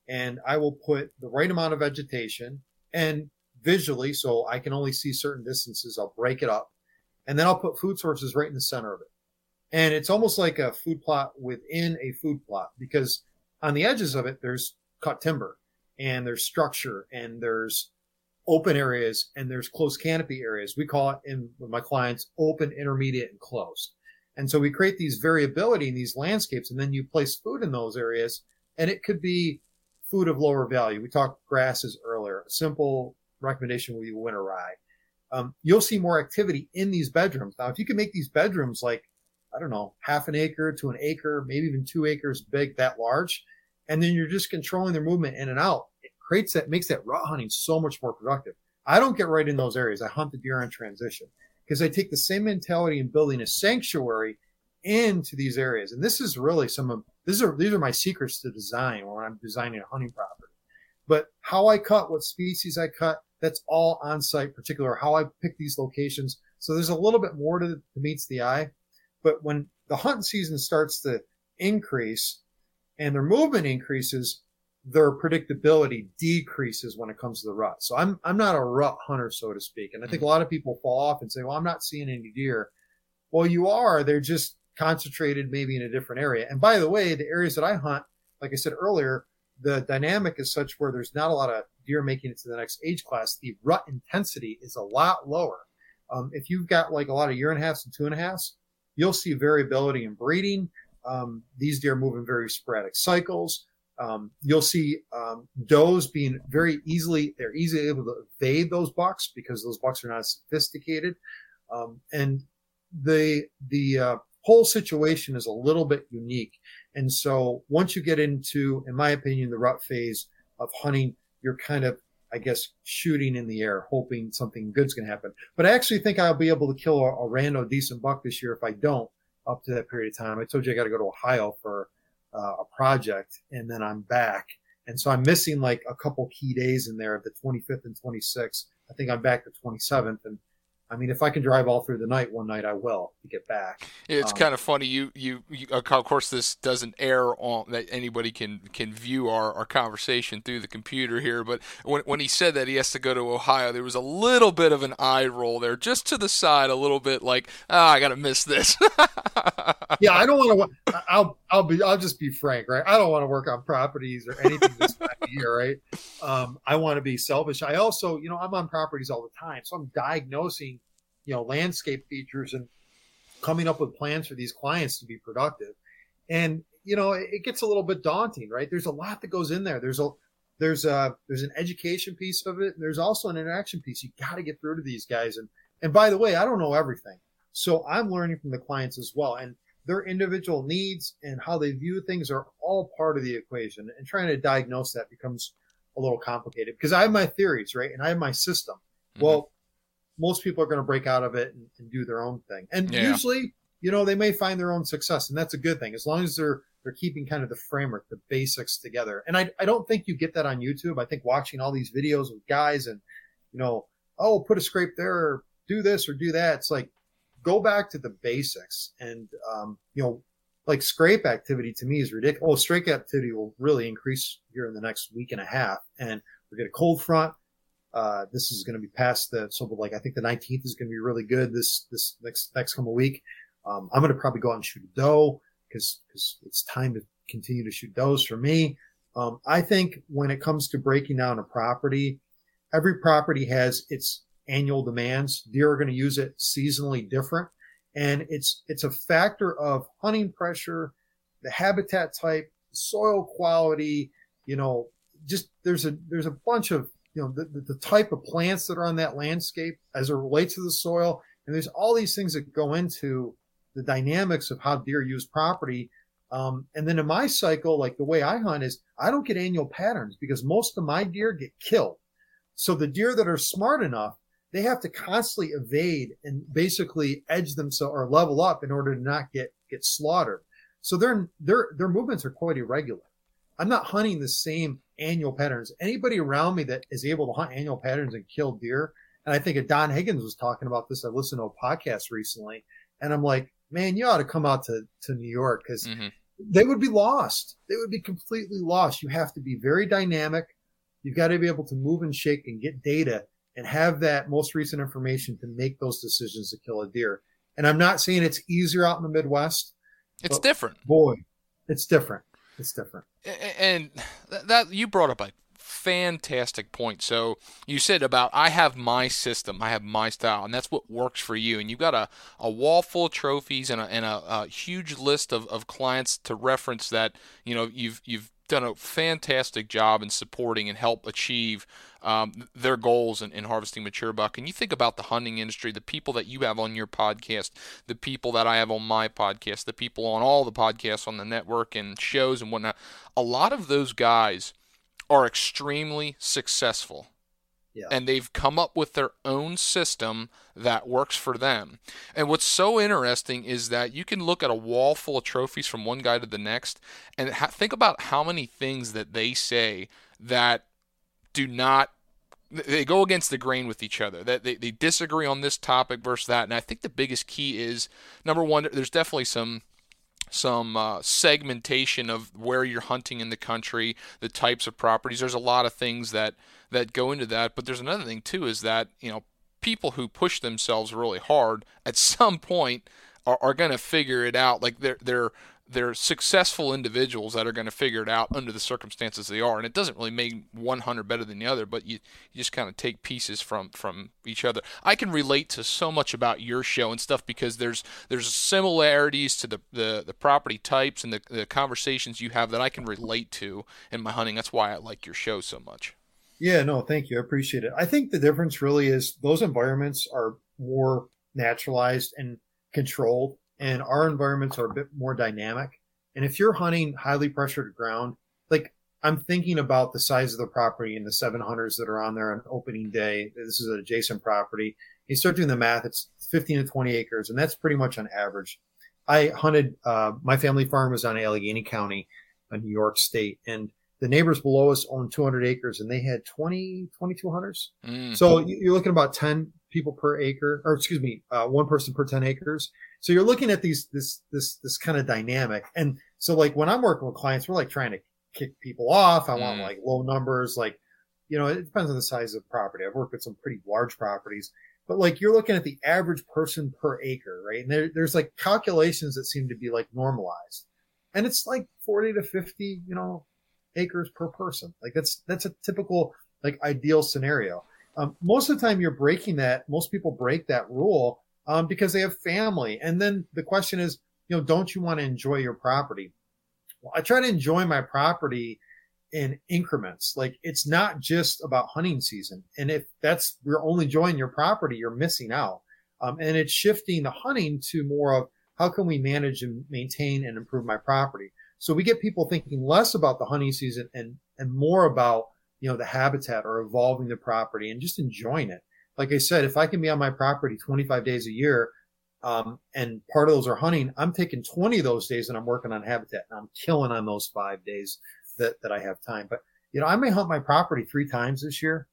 and I will put the right amount of vegetation and visually, so I can only see certain distances, I'll break it up and then I'll put food sources right in the center of it. And it's almost like a food plot within a food plot because on the edges of it, there's cut timber and there's structure and there's open areas and there's closed canopy areas. We call it in with my clients open, intermediate, and closed. And so we create these variability in these landscapes and then you place food in those areas and it could be food of lower value. We talked grasses earlier. A simple recommendation would be winter rye. Um, you'll see more activity in these bedrooms. Now, if you can make these bedrooms like I don't know, half an acre to an acre, maybe even two acres big, that large. And then you're just controlling their movement in and out. It creates that makes that rut hunting so much more productive. I don't get right in those areas. I hunt the deer on transition because I take the same mentality in building a sanctuary into these areas. And this is really some of these are these are my secrets to design when I'm designing a hunting property. But how I cut, what species I cut, that's all on site, particular how I pick these locations. So there's a little bit more to, to meets the eye. But when the hunting season starts to increase and their movement increases, their predictability decreases when it comes to the rut. So I'm I'm not a rut hunter, so to speak. And I think a lot of people fall off and say, "Well, I'm not seeing any deer." Well, you are. They're just concentrated maybe in a different area. And by the way, the areas that I hunt, like I said earlier, the dynamic is such where there's not a lot of deer making it to the next age class. The rut intensity is a lot lower. Um, if you've got like a lot of year and a half and two and a halfs, you'll see variability in breeding. Um, these deer move in very sporadic cycles. Um, you'll see um, does being very easily they're easily able to evade those bucks because those bucks are not sophisticated, um, and the the uh, whole situation is a little bit unique. And so once you get into, in my opinion, the rut phase of hunting, you're kind of I guess shooting in the air, hoping something good's going to happen. But I actually think I'll be able to kill a, a rando decent buck this year if I don't up to that period of time. I told you I got to go to Ohio for uh, a project and then I'm back. And so I'm missing like a couple key days in there, the 25th and 26th. I think I'm back the 27th and I mean, if I can drive all through the night one night, I will to get back. It's um, kind of funny. You, you, you, of course, this doesn't air on that anybody can can view our, our conversation through the computer here. But when when he said that he has to go to Ohio, there was a little bit of an eye roll there, just to the side, a little bit like, ah, oh, I got to miss this. yeah, I don't want to. I'll I'll be I'll just be frank, right? I don't want to work on properties or anything this time of year, right? Um, I want to be selfish. I also, you know, I'm on properties all the time, so I'm diagnosing, you know, landscape features and coming up with plans for these clients to be productive. And you know, it, it gets a little bit daunting, right? There's a lot that goes in there. There's a there's a there's an education piece of it. there's also an interaction piece. You got to get through to these guys. And and by the way, I don't know everything, so I'm learning from the clients as well. And their individual needs and how they view things are all part of the equation. And trying to diagnose that becomes a little complicated because I have my theories, right? And I have my system. Mm-hmm. Well, most people are going to break out of it and, and do their own thing. And yeah. usually, you know, they may find their own success, and that's a good thing as long as they're they're keeping kind of the framework, the basics together. And I I don't think you get that on YouTube. I think watching all these videos with guys and you know, oh, put a scrape there, or do this or do that. It's like go back to the basics and um, you know like scrape activity to me is ridiculous. Oh, scrape activity will really increase here in the next week and a half, and we get a cold front. Uh, this is going to be past the so like I think the 19th is going to be really good this this next next coming week. Um, I'm going to probably go out and shoot a doe because because it's time to continue to shoot does for me. Um, I think when it comes to breaking down a property, every property has its annual demands. Deer are going to use it seasonally different. And it's, it's a factor of hunting pressure, the habitat type, soil quality, you know, just there's a, there's a bunch of, you know, the, the type of plants that are on that landscape as it relates to the soil. And there's all these things that go into the dynamics of how deer use property. Um, and then in my cycle, like the way I hunt is I don't get annual patterns because most of my deer get killed. So the deer that are smart enough they have to constantly evade and basically edge themselves or level up in order to not get get slaughtered. So their their their movements are quite irregular. I'm not hunting the same annual patterns. Anybody around me that is able to hunt annual patterns and kill deer, and I think a Don Higgins was talking about this. I listened to a podcast recently, and I'm like, man, you ought to come out to to New York because mm-hmm. they would be lost. They would be completely lost. You have to be very dynamic. You've got to be able to move and shake and get data and have that most recent information to make those decisions to kill a deer. And I'm not saying it's easier out in the Midwest. It's different. Boy, it's different. It's different. And that you brought up a fantastic point. So you said about I have my system, I have my style, and that's what works for you. And you've got a, a wall full of trophies and a, and a, a huge list of, of clients to reference that you know you've you've done a fantastic job in supporting and help achieve um, their goals in, in, harvesting mature buck. And you think about the hunting industry, the people that you have on your podcast, the people that I have on my podcast, the people on all the podcasts on the network and shows and whatnot. A lot of those guys are extremely successful. Yeah. And they've come up with their own system that works for them. And what's so interesting is that you can look at a wall full of trophies from one guy to the next and ha- think about how many things that they say that do not they go against the grain with each other. That they, they disagree on this topic versus that. And I think the biggest key is number one, there's definitely some some uh, segmentation of where you're hunting in the country, the types of properties. There's a lot of things that that go into that. But there's another thing too is that you know people who push themselves really hard at some point are, are going to figure it out. Like they're they're they're successful individuals that are going to figure it out under the circumstances they are and it doesn't really make one hunter better than the other but you, you just kind of take pieces from from each other i can relate to so much about your show and stuff because there's there's similarities to the the, the property types and the, the conversations you have that i can relate to in my hunting that's why i like your show so much yeah no thank you i appreciate it i think the difference really is those environments are more naturalized and controlled and our environments are a bit more dynamic. And if you're hunting highly pressured ground, like I'm thinking about the size of the property and the seven hunters that are on there on opening day. This is an adjacent property. You start doing the math, it's 15 to 20 acres, and that's pretty much on average. I hunted, uh, my family farm was on Allegany County, in New York State, and the neighbors below us owned 200 acres and they had 20, 22 hunters. Mm. So you're looking about 10 people per acre, or excuse me, uh, one person per 10 acres. So you're looking at these, this, this, this kind of dynamic. And so like when I'm working with clients, we're like trying to kick people off. I want mm. like low numbers, like, you know, it depends on the size of the property. I've worked with some pretty large properties, but like you're looking at the average person per acre, right? And there, there's like calculations that seem to be like normalized and it's like 40 to 50, you know, acres per person. Like that's, that's a typical like ideal scenario. Um, most of the time you're breaking that. Most people break that rule um, because they have family. And then the question is, you know, don't you want to enjoy your property? Well, I try to enjoy my property in increments. Like it's not just about hunting season. And if that's, you're only enjoying your property, you're missing out. Um, and it's shifting the hunting to more of how can we manage and maintain and improve my property? So we get people thinking less about the hunting season and, and more about, you know, the habitat or evolving the property and just enjoying it like I said, if I can be on my property 25 days a year, um, and part of those are hunting, I'm taking 20 of those days and I'm working on habitat and I'm killing on those five days that, that I have time. But, you know, I may hunt my property three times this year.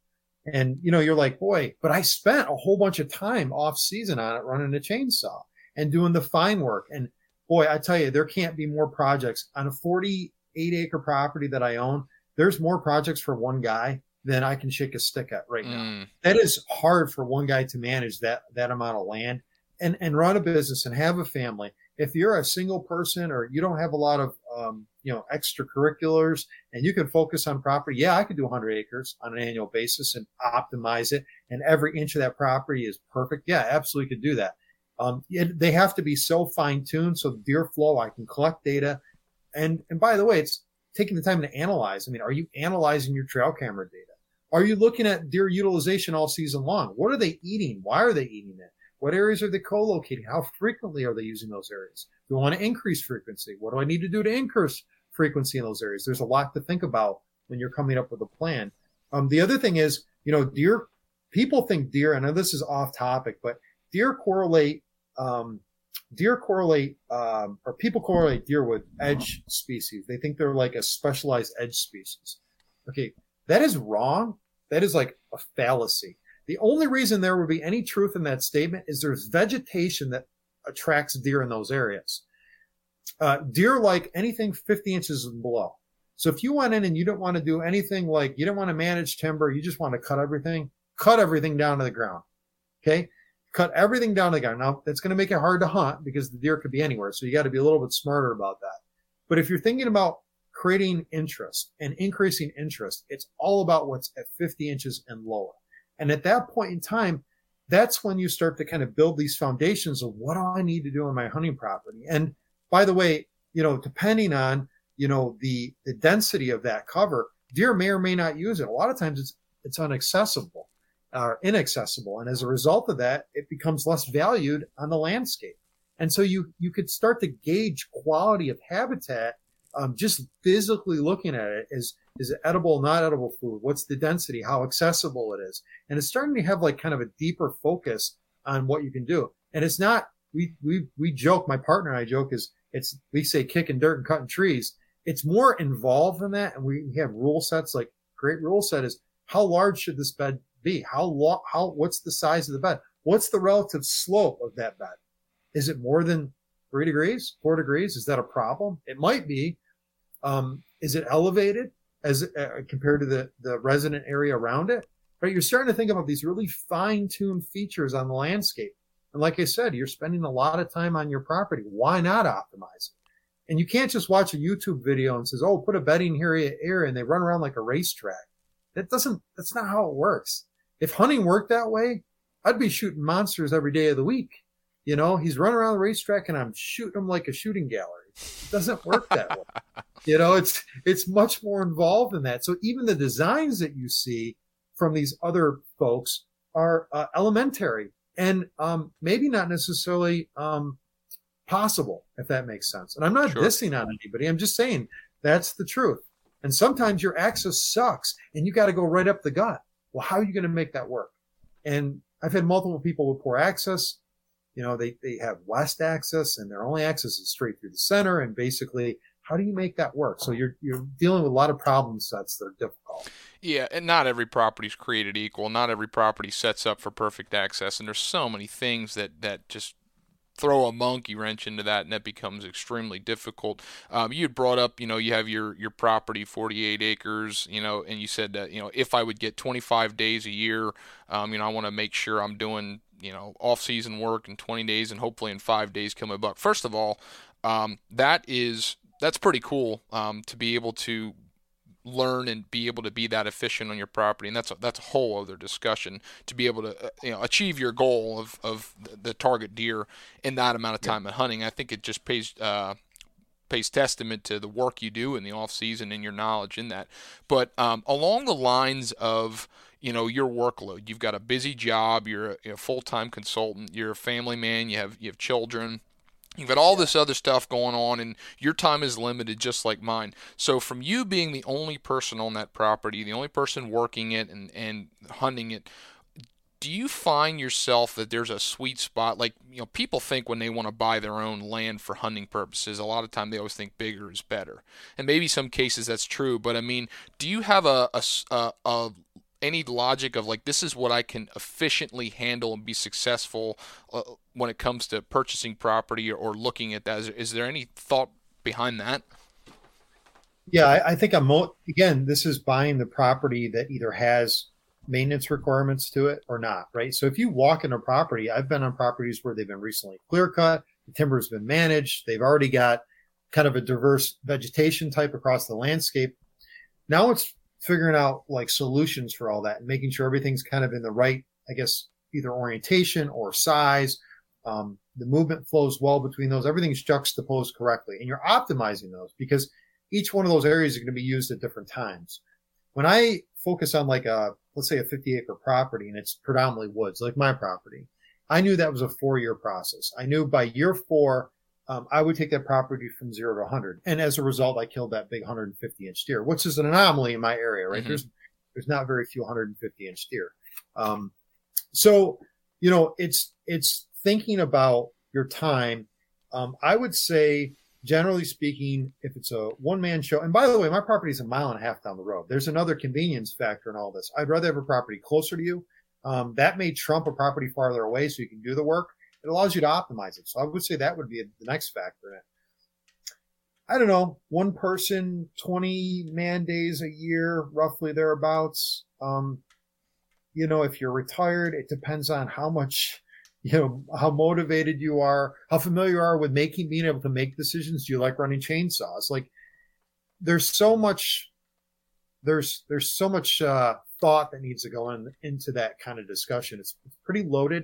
And, you know, you're like, boy, but I spent a whole bunch of time off season on it running a chainsaw and doing the fine work. And boy, I tell you, there can't be more projects on a 48 acre property that I own. There's more projects for one guy than I can shake a stick at right now. Mm. That is hard for one guy to manage that that amount of land and and run a business and have a family. If you're a single person or you don't have a lot of um, you know extracurriculars and you can focus on property, yeah, I could do 100 acres on an annual basis and optimize it, and every inch of that property is perfect. Yeah, absolutely could do that. Um, it, they have to be so fine tuned so deer flow. I can collect data, and and by the way, it's taking the time to analyze. I mean, are you analyzing your trail camera data? Are you looking at deer utilization all season long? What are they eating? Why are they eating it? What areas are they co-locating? How frequently are they using those areas? Do I want to increase frequency? What do I need to do to increase frequency in those areas? There's a lot to think about when you're coming up with a plan. Um, the other thing is, you know, deer, people think deer, I know this is off topic, but deer correlate, um, deer correlate, um, or people correlate deer with edge species. They think they're like a specialized edge species. Okay. That is wrong. That is like a fallacy. The only reason there would be any truth in that statement is there's vegetation that attracts deer in those areas. Uh, deer like anything 50 inches and below. So if you went in and you don't want to do anything like you don't want to manage timber, you just want to cut everything, cut everything down to the ground. Okay. Cut everything down ground. Now that's going to make it hard to hunt because the deer could be anywhere. So you got to be a little bit smarter about that. But if you're thinking about creating interest and increasing interest. It's all about what's at 50 inches and lower. And at that point in time, that's when you start to kind of build these foundations of what do I need to do on my hunting property. And by the way, you know, depending on, you know, the, the density of that cover, deer may or may not use it. A lot of times it's, it's inaccessible or inaccessible. And as a result of that, it becomes less valued on the landscape. And so you, you could start to gauge quality of habitat um, just physically looking at it is Is it edible, not edible food? What's the density? How accessible it is? And it's starting to have like kind of a deeper focus on what you can do. And it's not, we, we, we joke, my partner and I joke is it's, we say kicking dirt and cutting trees. It's more involved than that. And we have rule sets, like great rule set is how large should this bed be? How long, how, what's the size of the bed? What's the relative slope of that bed? Is it more than three degrees, four degrees? Is that a problem? It might be. Um, is it elevated as uh, compared to the, the resident area around it? Right. You're starting to think about these really fine tuned features on the landscape. And like I said, you're spending a lot of time on your property. Why not optimize it? And you can't just watch a YouTube video and says, "Oh, put a bedding area here," here and they run around like a racetrack. That doesn't. That's not how it works. If hunting worked that way, I'd be shooting monsters every day of the week. You know, he's running around the racetrack and I'm shooting him like a shooting gallery. It doesn't work that way. You know, it's it's much more involved than that. So even the designs that you see from these other folks are uh, elementary and um, maybe not necessarily um, possible, if that makes sense. And I'm not sure. dissing on anybody. I'm just saying that's the truth. And sometimes your access sucks and you got to go right up the gut. Well, how are you going to make that work? And I've had multiple people with poor access. You know, they, they have west access and their only access is straight through the center. And basically, how do you make that work? So you're, you're dealing with a lot of problem sets that are difficult. Yeah, and not every property is created equal. Not every property sets up for perfect access, and there's so many things that that just throw a monkey wrench into that, and that becomes extremely difficult. Um, you had brought up, you know, you have your your property, 48 acres, you know, and you said that, you know, if I would get 25 days a year, um, you know, I want to make sure I'm doing, you know, off season work in 20 days, and hopefully in five days come a buck. First of all, um, that is that's pretty cool um, to be able to learn and be able to be that efficient on your property, and that's a, that's a whole other discussion. To be able to uh, you know achieve your goal of, of the target deer in that amount of time yeah. hunting, I think it just pays uh, pays testament to the work you do in the off season and your knowledge in that. But um, along the lines of you know your workload, you've got a busy job, you're a, a full time consultant, you're a family man, you have you have children You've got all this other stuff going on, and your time is limited just like mine. So, from you being the only person on that property, the only person working it and, and hunting it, do you find yourself that there's a sweet spot? Like, you know, people think when they want to buy their own land for hunting purposes, a lot of time they always think bigger is better. And maybe some cases that's true, but I mean, do you have a, a, a any logic of like this is what I can efficiently handle and be successful uh, when it comes to purchasing property or, or looking at that? Is, is, there any thought behind that? Yeah, I, I think I'm again. This is buying the property that either has maintenance requirements to it or not, right? So if you walk in a property, I've been on properties where they've been recently clear cut, the timber's been managed, they've already got kind of a diverse vegetation type across the landscape. Now it's figuring out like solutions for all that and making sure everything's kind of in the right, I guess, either orientation or size. Um, the movement flows well between those. Everything's juxtaposed correctly, and you're optimizing those because each one of those areas are going to be used at different times. When I focus on like a, let's say a 50 acre property and it's predominantly woods, like my property, I knew that was a four year process. I knew by year four, um, I would take that property from zero to 100. And as a result, I killed that big 150 inch deer, which is an anomaly in my area, right? Mm-hmm. There's, there's not very few 150 inch deer. Um, so, you know, it's, it's thinking about your time. Um, I would say, generally speaking, if it's a one man show, and by the way, my property is a mile and a half down the road. There's another convenience factor in all this. I'd rather have a property closer to you. Um, that may trump a property farther away so you can do the work it allows you to optimize it. So I would say that would be the next factor in it. I don't know, one person, 20 man days a year, roughly thereabouts. Um, you know, if you're retired, it depends on how much, you know, how motivated you are, how familiar you are with making, being able to make decisions. Do you like running chainsaws? Like, there's so much, there's, there's so much, uh, thought that needs to go in, into that kind of discussion. It's, pretty loaded.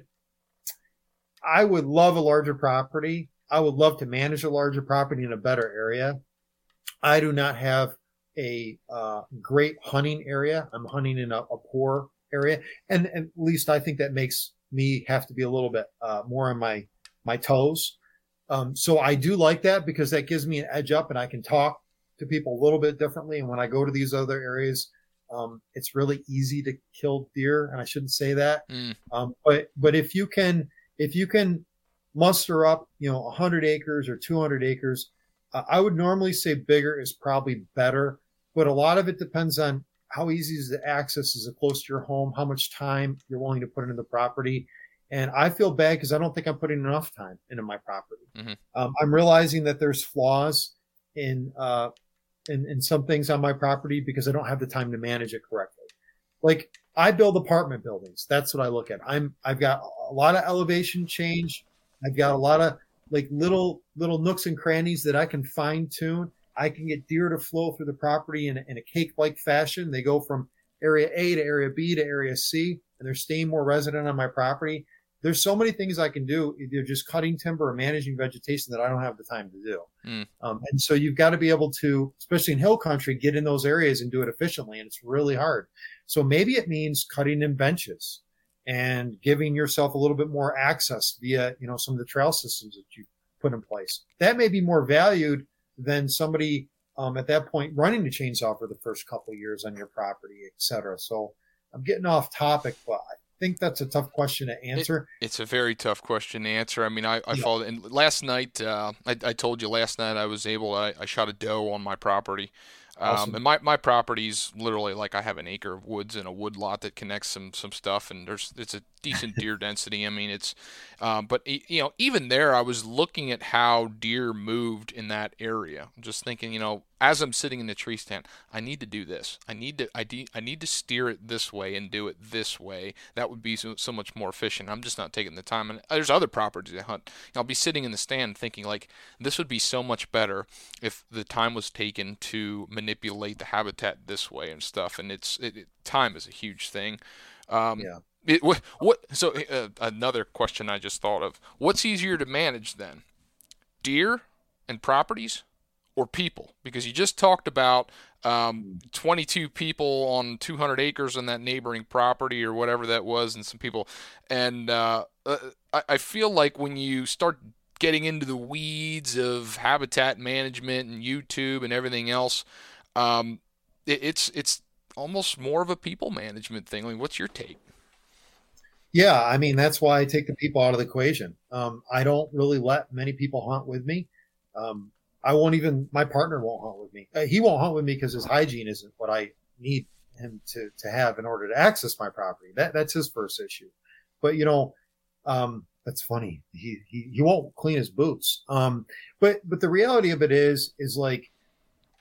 I would love a larger property. I would love to manage a larger property in a better area. I do not have a uh, great hunting area. I'm hunting in a, a poor area, and, at least I think that makes me have to be a little bit uh, more on my my toes. Um, so I do like that because that gives me an edge up, and I can talk to people a little bit differently. And when I go to these other areas, um, it's really easy to kill deer, and I shouldn't say that. Mm. Um, but but if you can if you can muster up, you know, 100 acres or 200 acres, uh, I would normally say bigger is probably better. But a lot of it depends on how easy is the access? Is it close to your home? How much time you're willing to put into the property? And I feel bad because I don't think I'm putting enough time into my property. Mm-hmm. Um, I'm realizing that there's flaws in, uh, in in some things on my property because I don't have the time to manage it correctly. Like I build apartment buildings. That's what I look at. I'm I've got a lot of elevation change. I've got a lot of like little little nooks and crannies that I can fine tune. I can get deer to flow through the property in, in a cake like fashion. They go from area A to area B to area C, and they're staying more resident on my property. There's so many things I can do, either just cutting timber or managing vegetation that I don't have the time to do. Mm. Um, and so you've got to be able to, especially in hill country, get in those areas and do it efficiently. And it's really hard. So maybe it means cutting in benches and giving yourself a little bit more access via, you know, some of the trail systems that you put in place. That may be more valued than somebody um, at that point running the chainsaw for the first couple years on your property, et cetera. So I'm getting off topic, but I think that's a tough question to answer. It, it's a very tough question to answer. I mean, I, I yeah. followed, and last night, uh, I, I, told you last night I was able, I, I shot a doe on my property. Awesome. Um, and my, my property's literally like I have an acre of woods and a wood lot that connects some some stuff, and there's it's a decent deer density. I mean, it's, um, but you know, even there, I was looking at how deer moved in that area. I'm just thinking, you know, as I'm sitting in the tree stand, I need to do this. I need to I, de- I need to steer it this way and do it this way. That would be so, so much more efficient. I'm just not taking the time. And there's other properties I hunt. I'll be sitting in the stand thinking like this would be so much better if the time was taken to manipulate the habitat this way and stuff. And it's it, it, time is a huge thing. Um, yeah. It, what, what so uh, another question I just thought of. What's easier to manage then? Deer and properties or people? Because you just talked about um, 22 people on 200 acres on that neighboring property or whatever that was, and some people. And uh, uh, I, I feel like when you start getting into the weeds of habitat management and YouTube and everything else, um, it, it's it's almost more of a people management thing. I mean, what's your take? Yeah, I mean that's why I take the people out of the equation. Um, I don't really let many people hunt with me. Um, I won't even, my partner won't hunt with me. Uh, he won't hunt with me because his hygiene isn't what I need him to, to have in order to access my property. That, that's his first issue. But, you know, um, that's funny. He, he, he won't clean his boots. Um, but, but the reality of it is, is like,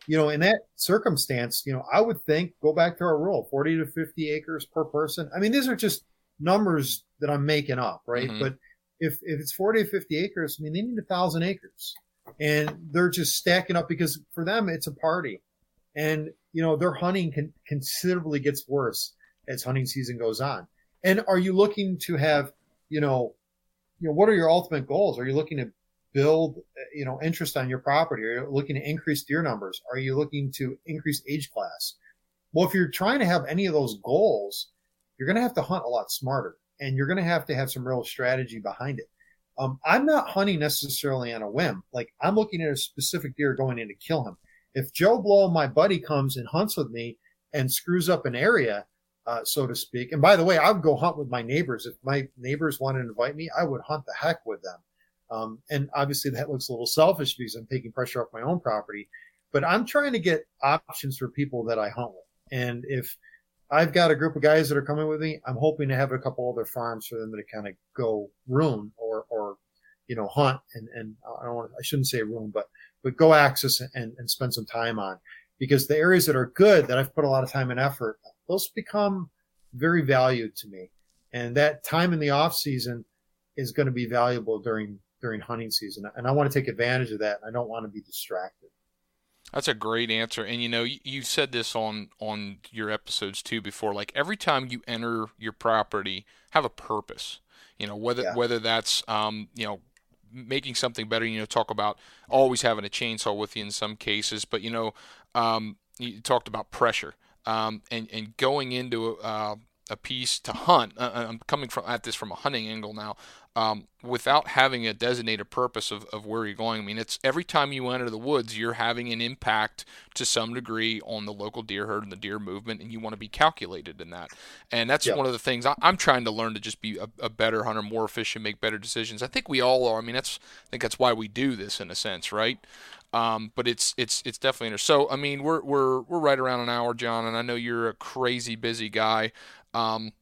you know, in that circumstance, you know, I would think go back to our rule, 40 to 50 acres per person. I mean, these are just numbers that I'm making up, right? Mm-hmm. But if, if it's 40 to 50 acres, I mean, they need a thousand acres and they're just stacking up because for them it's a party and you know their hunting can considerably gets worse as hunting season goes on and are you looking to have you know you know what are your ultimate goals are you looking to build you know interest on your property are you looking to increase deer numbers are you looking to increase age class well if you're trying to have any of those goals you're going to have to hunt a lot smarter and you're going to have to have some real strategy behind it um, I'm not hunting necessarily on a whim. Like I'm looking at a specific deer going in to kill him. If Joe Blow, my buddy, comes and hunts with me and screws up an area, uh, so to speak. And by the way, I would go hunt with my neighbors. If my neighbors wanted to invite me, I would hunt the heck with them. Um, and obviously that looks a little selfish because I'm taking pressure off my own property, but I'm trying to get options for people that I hunt with. And if I've got a group of guys that are coming with me. I'm hoping to have a couple other farms for them to kind of go ruin or, or, you know, hunt and, and I don't want I shouldn't say ruin, but, but go access and, and spend some time on because the areas that are good that I've put a lot of time and effort, those become very valued to me. And that time in the off season is going to be valuable during, during hunting season. And I want to take advantage of that. I don't want to be distracted. That's a great answer, and you know you, you said this on on your episodes too before. Like every time you enter your property, have a purpose. You know whether yeah. whether that's um, you know making something better. You know talk about always having a chainsaw with you in some cases, but you know um, you talked about pressure um, and and going into uh, a piece to hunt. Uh, uh, I'm coming from at this from a hunting angle now. Um, without having a designated purpose of, of where you're going. I mean, it's every time you enter the woods, you're having an impact to some degree on the local deer herd and the deer movement, and you want to be calculated in that. And that's yep. one of the things I, am trying to learn to just be a, a, better hunter, more efficient, make better decisions. I think we all are. I mean, that's I think that's why we do this in a sense, right? Um, but it's it's it's definitely. So I mean, we're we're we're right around an hour, John, and I know you're a crazy busy guy. Um,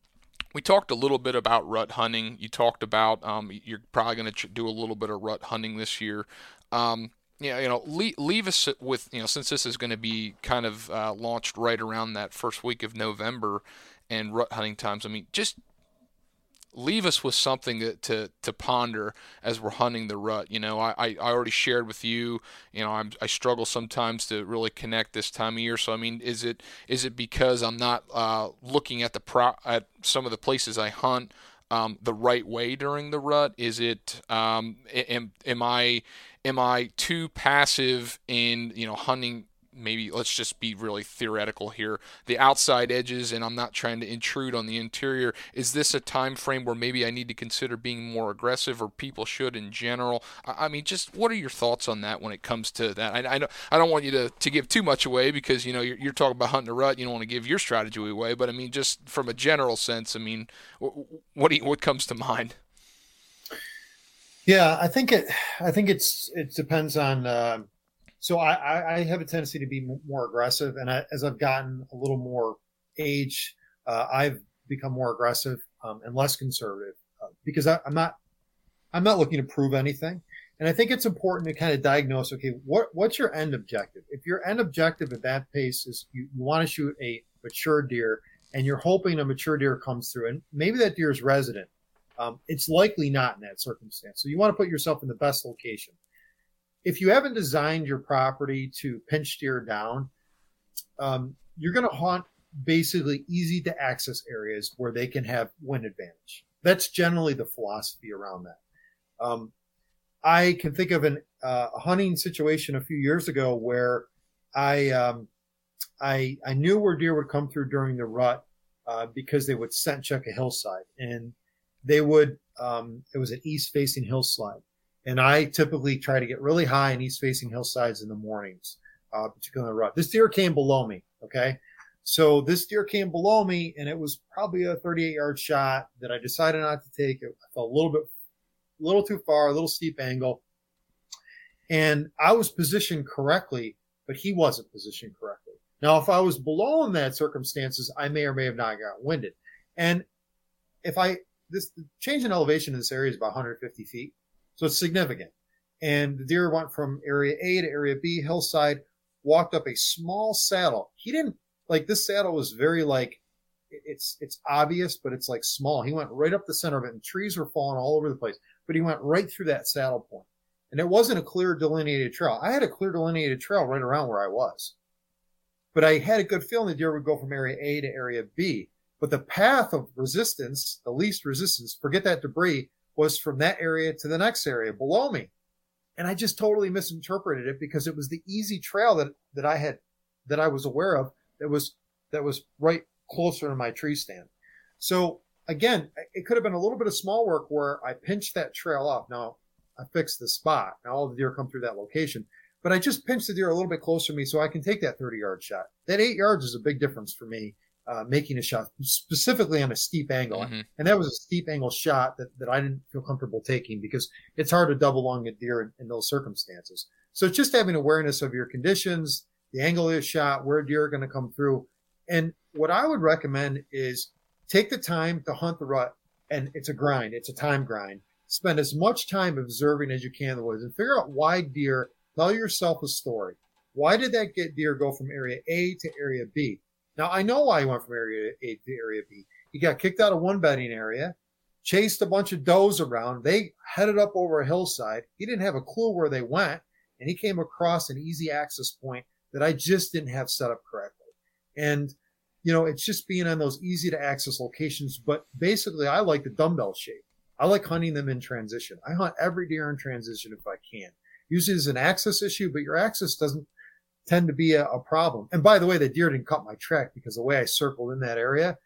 we talked a little bit about rut hunting. You talked about um, you're probably going to do a little bit of rut hunting this year. Um, yeah, you know, leave, leave, us with you know since this is going to be kind of uh, launched right around that first week of November and rut hunting times. I mean, just leave us with something to, to, to ponder as we're hunting the rut. You know, I, I already shared with you, you know, I'm, I struggle sometimes to really connect this time of year. So, I mean, is it is it because I'm not uh, looking at the pro- at some of the places I hunt um, the right way during the rut? Is it um, am, am I am I too passive in you know hunting maybe let's just be really theoretical here. The outside edges and i'm not trying to intrude on the interior. Is this a time frame where maybe i need to consider being more aggressive or people should in general? I, mean just what are your thoughts on that when it comes to that? I, I, don't, I don't want you to, to give too much away because you know you're, you're talking about hunting a rut. You don't want to give your strategy away. But i mean just from a general sense i mean what, you, what comes to mind? Yeah i think it i think it's it depends on uh, so I, I have a tendency to be more aggressive, and I, as I've gotten a little more age, uh, I've become more aggressive um, and less conservative uh, because I, am not I'm not looking to prove anything. And I think it's important to kind of diagnose, okay, what what's your end objective? If your end objective at that pace is you, you want to shoot a mature deer and you're hoping a mature deer comes through, and maybe that deer is resident, um, it's likely not in that circumstance. So you want to put yourself in the best location if you haven't designed your property to pinch deer down, um, you're going to haunt basically easy to access areas where they can have wind advantage. That's generally the philosophy around that. Um, I can think of an, uh, a hunting situation a few years ago where I, um, I, I knew where deer would come through during the rut uh, because they would scent check a hillside and they would, um, it was an east facing hillside and I typically try to get really high in east facing hillsides in the mornings, uh, particularly in the rut. This deer came below me. Okay. So this deer came below me and it was probably a 38 yard shot that I decided not to take. It felt a little bit, a little too far, a little steep angle. And I was positioned correctly, but he wasn't positioned correctly. Now, if I was below in that circumstances, I may or may have not got winded. And if I, this change in elevation in this area is about 150 feet. So it's significant. And the deer went from area A to area B, hillside, walked up a small saddle. He didn't like this saddle was very like it's it's obvious, but it's like small. He went right up the center of it, and trees were falling all over the place. But he went right through that saddle point, and it wasn't a clear delineated trail. I had a clear delineated trail right around where I was, but I had a good feeling the deer would go from area A to area B. But the path of resistance, the least resistance, forget that debris, was from that area to the next area below me. And I just totally misinterpreted it because it was the easy trail that, that I had, that I was aware of that was, that was right closer to my tree stand. So again, it could have been a little bit of small work where I pinched that trail off. Now I fixed the spot. Now all the deer come through that location, but I just pinched the deer a little bit closer to me so I can take that 30 yard shot. That eight yards is a big difference for me uh, making a shot specifically on a steep angle. Mm-hmm. And that was a steep angle shot that, that I didn't feel comfortable taking because it's hard to double lung a deer in, in, those circumstances. So just having awareness of your conditions, the angle of the shot, where deer are going to come through. And what I would recommend is take the time to hunt the rut. And it's a grind. It's a time grind. Spend as much time observing as you can in the woods and figure out why deer, tell yourself a story. Why did that get deer go from area A to area B? Now I know why he went from area A to area B. He got kicked out of one bedding area, chased a bunch of does around. They headed up over a hillside. He didn't have a clue where they went, and he came across an easy access point that I just didn't have set up correctly. And you know, it's just being on those easy to access locations. But basically, I like the dumbbell shape. I like hunting them in transition. I hunt every deer in transition if I can. Usually, it's an access issue, but your access doesn't tend to be a, a, problem. And by the way, the deer didn't cut my track because the way I circled in that area,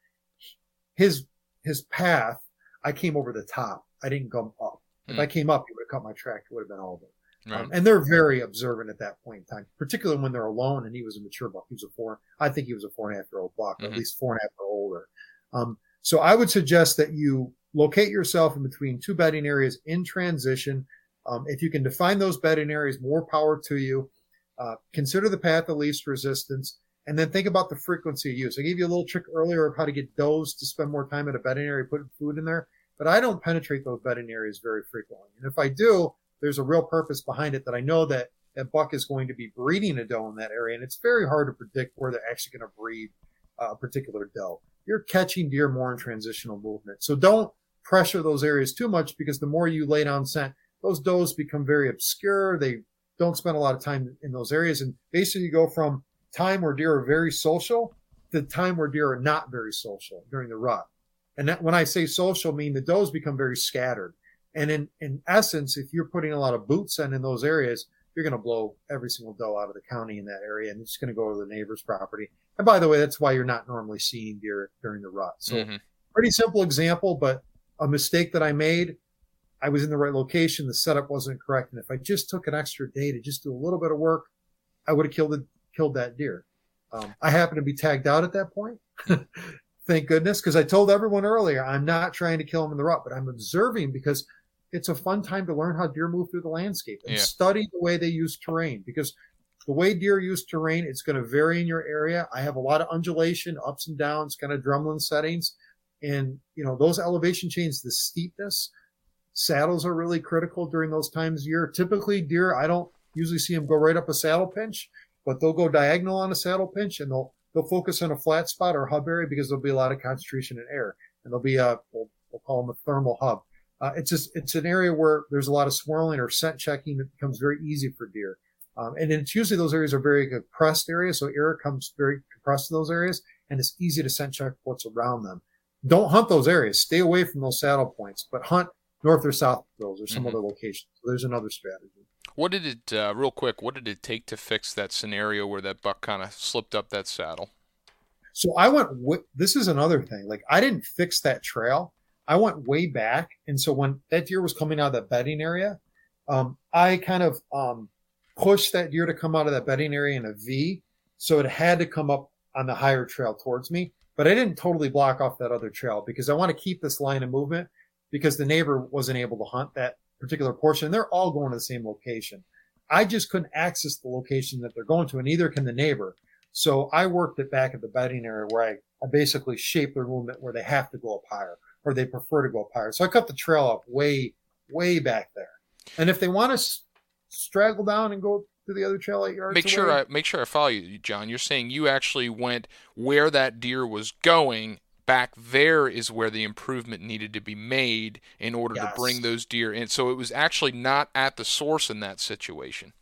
his his path, I came over the top. I didn't come up. If Mm. I came up, he would have cut my track. It would have been over. Right. Um, and they're very observant at that point in time, particularly when they're alone. And he was a mature buck. He was a four. I think he was a four and a half year old buck, Mhm. at least four and a half or older. Um, so I would suggest that you locate yourself in between two bedding areas in transition. Um, if you can define those bedding areas, more power to you. Uh, consider the path of least resistance, and then think about the frequency of use. I gave you a little trick earlier of how to get does to spend more time at a bedding area, putting food in there. But I don't penetrate those bedding areas very frequently. And if I do, there's a real purpose behind it that I know that that buck is going to be breeding a doe in that area. And it's very hard to predict where they're actually going to breed uh, a particular doe. You're catching deer more in transitional movement. So don't pressure those areas too much because the more you lay down scent, those does become very obscure. They don't spend a lot of time in those areas. And basically you go from time where deer are very social to time where deer are not very social during the rut. And that, when I say social, I mean the does become very scattered. And in, in essence, if you're putting a lot of boots in in those areas, you're going to blow every single doe out of the county in that area and it's going to go to the neighbor's property. And by the way, that's why you're not normally seeing deer during the rut. So Mhm. pretty simple example, but a mistake that I made. I was in the right location. The setup wasn't correct. And if I just took an extra day to just do a little bit of work, I would have killed it, killed that deer. Um, I happened to be tagged out at that point. Thank goodness. Cause I told everyone earlier, I'm not trying to kill them in the rut, but I'm observing because it's a fun time to learn how deer move through the landscape and Yeah. study the way they use terrain because the way deer use terrain, it's going to vary in your area. I have a lot of undulation, ups and downs, kind of drumlin settings. And, you know, those elevation changes, the steepness, saddles are really critical during those times of year. Typically deer, I don't usually see them go right up a saddle pinch, but they'll go diagonal on a saddle pinch and they'll, they'll focus on a flat spot or hub area because there'll be a lot of concentration in air and there'll be a, we'll, we'll call them a thermal hub. Uh, it's just, it's an area where there's a lot of swirling or scent checking that becomes very easy for deer. Um, and it's usually those areas are very compressed areas. So air comes very compressed to those areas and it's easy to scent check what's around them. Don't hunt those areas. Stay away from those saddle points, but hunt north or south of those or some Mhm. other location. So there's another strategy. What did it, uh, real quick, what did it take to fix that scenario where that buck kind of slipped up that saddle? So I went, w- this is another thing. Like I didn't fix that trail. I went way back. And so when that deer was coming out of that bedding area, um, I kind of, um, pushed that deer to come out of that bedding area in a V. So it had to come up on the higher trail towards me, but I didn't totally block off that other trail because I want to keep this line of movement because the neighbor wasn't able to hunt that particular portion. They're all going to the same location. I just couldn't access the location that they're going to and neither can the neighbor. So I worked it back at the bedding area where I, I basically shaped their movement where they have to go up higher or they prefer to go up higher. So I cut the trail up way, way back there. And if they want to s- straggle down and go to the other trail eight yards Make sure I make sure I follow you, John. You're saying you actually went where that deer was going. Back there is where the improvement needed to be made in order to bring those deer in. So it was actually not at the source in that situation.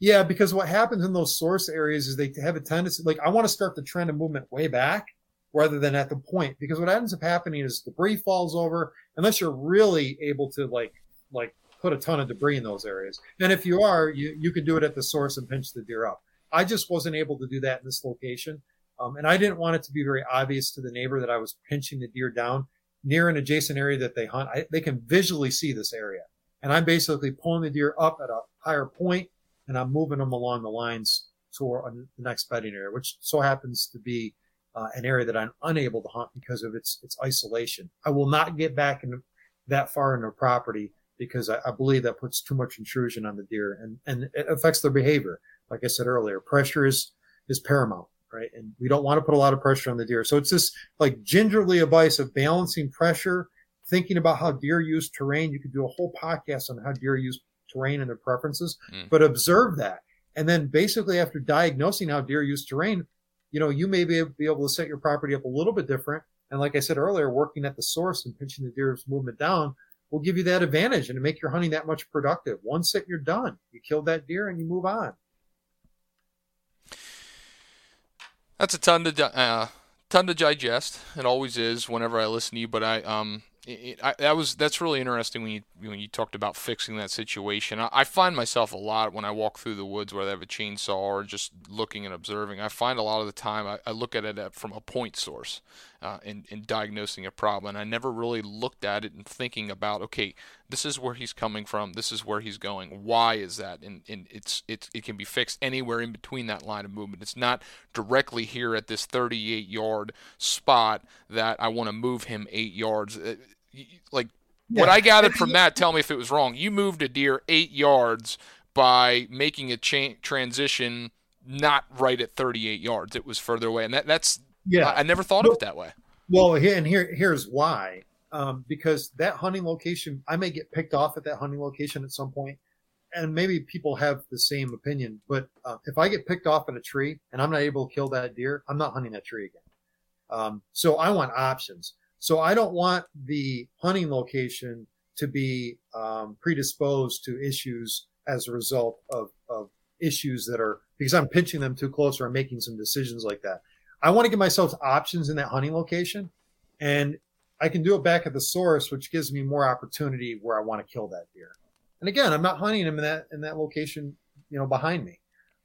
Yeah, because what happens in those source areas is they have a tendency, like I want to start the trend of movement way back rather than at the point. Because what ends up happening is debris falls over unless you're really able to like like put a ton of debris in those areas. And if you are, you you can do it at the source and pinch the deer up. I just wasn't able to do that in this location, um, and I didn't want it to be very obvious to the neighbor that I was pinching the deer down near an adjacent area that they hunt. I, they can visually see this area, and I'm basically pulling the deer up at a higher point and I'm moving them along the lines toward the next bedding area, which so happens to be uh, an area that I'm unable to hunt because of its its isolation. I will not get back in that far into property because I, I believe that puts too much intrusion on the deer and and it affects their behavior. Like I said earlier, pressure is is paramount, right? And we don't want to put a lot of pressure on the deer. So it's this like gingerly advice of balancing pressure, thinking about how deer use terrain. You could do a whole podcast on how deer use terrain and their preferences, Mm. but observe that. And then basically after diagnosing how deer use terrain, you know, you may be able, be able to set your property up a little bit different. And like I said earlier, working at the source and pinching the deer's movement down will give you that advantage and make your hunting that much productive. One sit, you're done. You killed that deer and you move on. That's a ton to uh, ton to digest. It always is whenever I listen to you. But I um it, I, that was that's really interesting when you when you talked about fixing that situation. I, I, find myself a lot when I walk through the woods where I have a chainsaw or just looking and observing. I find a lot of the time I, I look at it from a point source uh, in in diagnosing a problem. And I never really looked at it and thinking about okay, this is where he's coming from, this is where he's going. Why is that? And and it's it's it can be fixed anywhere in between that line of movement. It's not directly here at this 38 yard spot that I want to move him eight yards. Uh, like yeah. what I gathered from that, tell me if it was wrong. You moved a deer eight yards by making a cha- transition not right at 38 yards. It was further away, and that that's yeah. I, I never thought of it that way. Well, and here here's why. Um, because that hunting location, I may get picked off at that hunting location at some point, and maybe people have the same opinion. But uh, if I get picked off at a tree and I'm not able to kill that deer, I'm not hunting that tree again. Um, so I want options. So I don't want the hunting location to be um, predisposed to issues as a result of, of issues that are because I'm pinching them too close or I'm making some decisions like that. I want to give myself options in that hunting location, and I can do it back at the source, which gives me more opportunity where I want to kill that deer. And again, I'm not hunting him in that in that location, you know, behind me.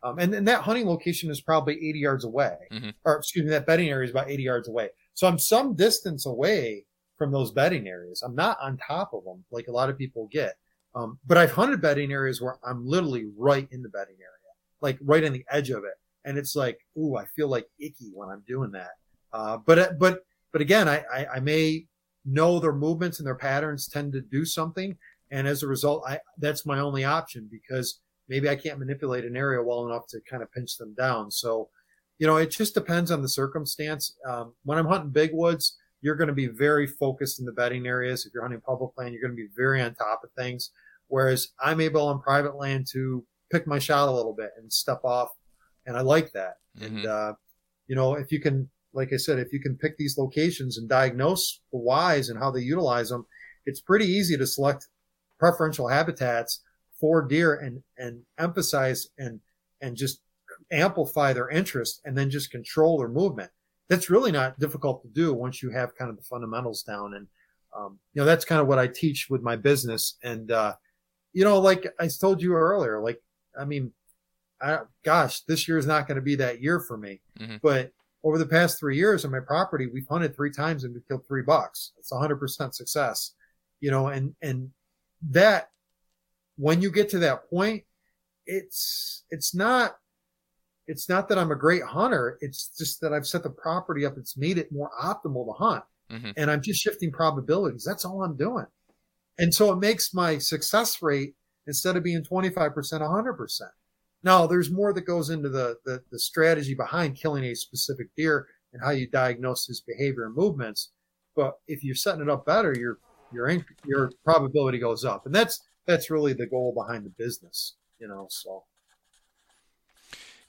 Um, and, and that hunting location is probably 80 yards away, mm-hmm. or excuse me, that bedding area is about 80 yards away. So I'm some distance away from those bedding areas. I'm not on top of them like a lot of people get. Um, but I've hunted bedding areas where I'm literally right in the bedding area, like right on the edge of it. And it's like, ooh, I feel like icky when I'm doing that. Uh, but, uh, but, but again, I, I, I may know their movements and their patterns tend to do something. And as a result, I, that's my only option because maybe I can't manipulate an area well enough to kind of pinch them down. So, you know, it just depends on the circumstance. Um, when I'm hunting big woods, you're going to be very focused in the bedding areas. If you're hunting public land, you're going to be very on top of things. Whereas I'm able on private land to pick my shot a little bit and step off. And I like that. Mm-hmm. And, uh, you know, if you can, like I said, if you can pick these locations and diagnose the whys and how they utilize them, it's pretty easy to select preferential habitats for deer and, and emphasize and, and just amplify their interest and then just control their movement. That's really not difficult to do once you have kind of the fundamentals down. And, um, you know, that's kind of what I teach with my business. And, uh, you know, like I told you earlier, like, I mean, I, gosh, this year is not going to be that year for me. Mm-hmm. But over the past three years on my property, we've hunted three times and we killed three bucks. It's hundred percent success, you know, and, and that when you get to that point, it's, it's not it's not that I'm a great hunter. It's just that I've set the property up. It's made it more optimal to hunt. Mm-hmm. And I'm just shifting probabilities. That's all I'm doing. And so it makes my success rate instead of being 25%, 100%. Now there's more that goes into the, the, the strategy behind killing a specific deer and how you diagnose his behavior and movements. But if you're setting it up better, your, your, your probability goes up. And that's, that's really the goal behind the business, you know, so.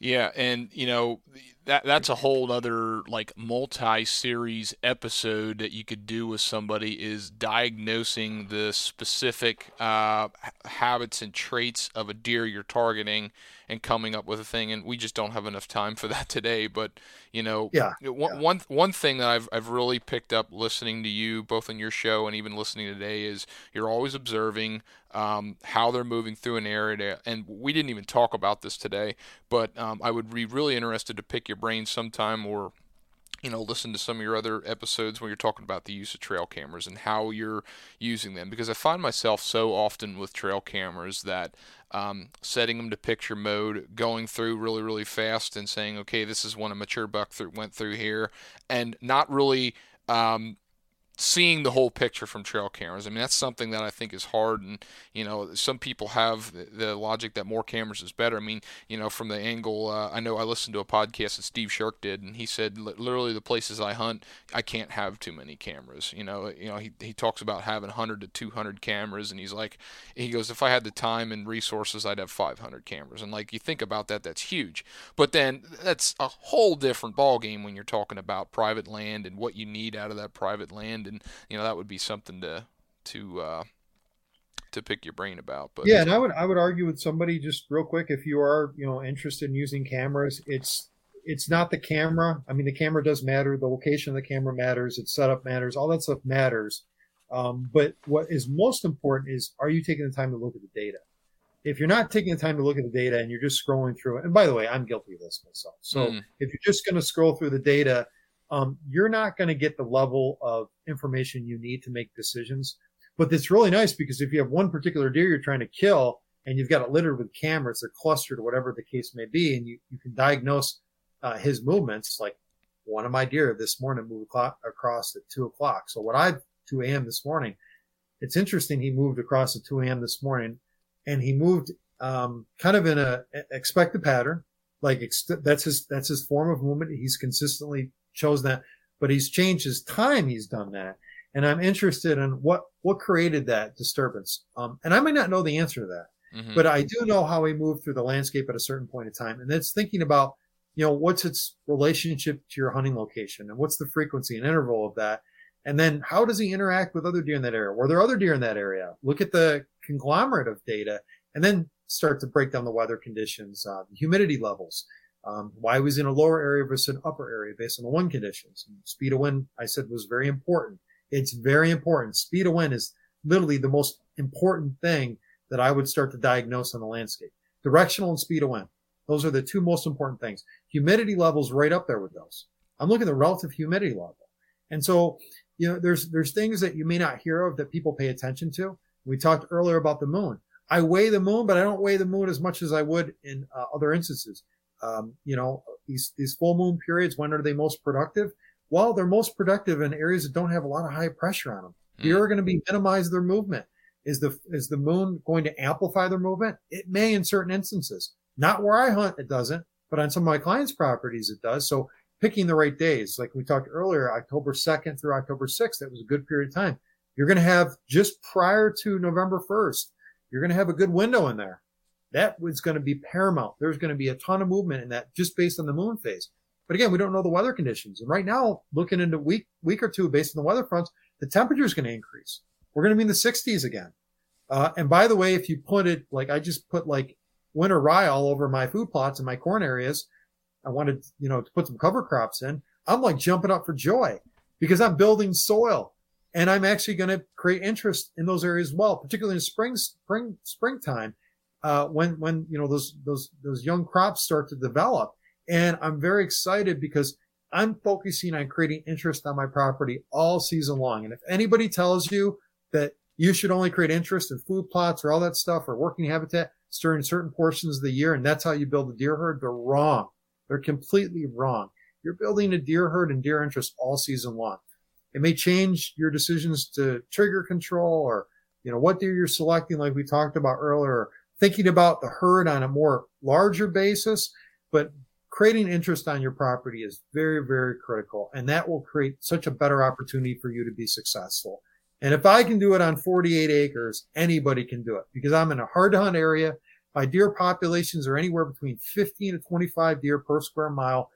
Yeah, and you know that that's a whole other like multi-series episode that you could do with somebody is diagnosing the specific uh, habits and traits of a deer you're targeting and coming up with a thing. And we just don't have enough time for that today. But you know, yeah, one, yeah. one one thing that I've I've really picked up listening to you both on your show and even listening today is you're always observing um, how they're moving through an area. And we didn't even talk about this today, but um, I would be really interested to pick your brain sometime or you know, listen to some of your other episodes where you're talking about the use of trail cameras and how you're using them. Because I find myself so often with trail cameras that um, setting them to picture mode, going through really, really fast and saying, okay, this is when a mature buck th- went through here, and not really um, seeing the whole picture from trail cameras. I mean, that's something that I think is hard. And, you know, some people have the, logic that more cameras is better. I mean, you know, from the angle, uh, I know I listened to a podcast that Steve Sherk did, and he said literally the places I hunt, I can't have too many cameras. You know, you know, he, he talks about having 100 to 200 cameras, and he's like, he goes, if I had the time and resources, I'd have 500 cameras. And like, you think about that, that's huge. But then that's a whole different ballgame when you're talking about private land and what you need out of that private land and you know that would be something to to uh, to pick your brain about. But yeah, and I would I would argue with somebody just real quick if you are you know interested in using cameras, it's it's not the camera. I mean, the camera does matter. The location of the camera matters. Its setup matters. All that stuff matters. Um, but what is most important is are you taking the time to look at the data? If you're not taking the time to look at the data and you're just scrolling through it, and by the way, I'm guilty of this myself. So mm. if you're just going to scroll through the data, um, you're not going to get the level of information you need to make decisions. But it's really nice because if you have one particular deer you're trying to kill and you've got it littered with cameras, they're clustered or whatever the case may be, and you, you can diagnose uh, his movements, like one of my deer this morning moved across at two o'clock. So what I 2 a.m. this morning. It's interesting. He moved across at 2 a.m. this morning, and he moved um, kind of in a expected pattern. Like ex- that's his that's his form of movement. He's consistently chosen that, but he's changed his time. He's done that, and I'm interested in what what created that disturbance. Um, and I might not know the answer to that, mm-hmm. but I do know how he moved through the landscape at a certain point in time, and that's thinking about you know what's its relationship to your hunting location and what's the frequency and interval of that and then how does he interact with other deer in that area? Were there other deer in that area? Look at the conglomerate of data and then start to break down the weather conditions, uh, humidity levels. Um, why was in a lower area versus an upper area based on the wind conditions. And speed of wind, I said, was very important. It's very important. Speed of wind is literally the most important thing that I would start to diagnose on the landscape. Directional and speed of wind. Those are the two most important things. Humidity levels right up there with those. I'm looking at the relative humidity level. And so you know, there's there's things that you may not hear of that people pay attention to. We talked earlier about the moon. I weigh the moon, but I don't weigh the moon as much as I would in uh, other instances. Um, you know, these these full moon periods, when are they most productive? Well, they're most productive in areas that don't have a lot of high pressure on them. Mm. Are going to be minimize their movement. Is the is the moon going to amplify their movement? It may in certain instances. Not where I hunt, it doesn't, but on some of my clients' properties, it does. So picking the right days. Like we talked earlier, October 2nd through October 6th, that was a good period of time. You're going to have just prior to November 1st, you're going to have a good window in there. That was going to be paramount. There's going to be a ton of movement in that just based on the moon phase. But again, we don't know the weather conditions. And right now, looking into week, week or two based on the weather fronts, the temperature is going to increase. We're going to be in the 60s again. Uh, and by the way, if you put it like I just put like winter rye all over my food plots and my corn areas, I wanted, you know, to put some cover crops in, I'm like jumping up for joy because I'm building soil and I'm actually going to create interest in those areas as well, particularly in spring, spring, springtime, uh, when, when, you know, those, those, those young crops start to develop. And I'm very excited because I'm focusing on creating interest on my property all season long. And if anybody tells you that you should only create interest in food plots or all that stuff or working habitat during certain portions of the year and that's how you build a deer herd, they're wrong. They're completely wrong. You're building a deer herd and deer interest all season long. It may change your decisions to trigger control or, you know, what deer you're selecting, like we talked about earlier, thinking about the herd on a more larger basis, but creating interest on your property is very, very critical. And that will create such a better opportunity for you to be successful. And if I can do it on 48 acres, anybody can do it because I'm in a hard to hunt area. My deer populations are anywhere between 15 to 25 deer per square mile.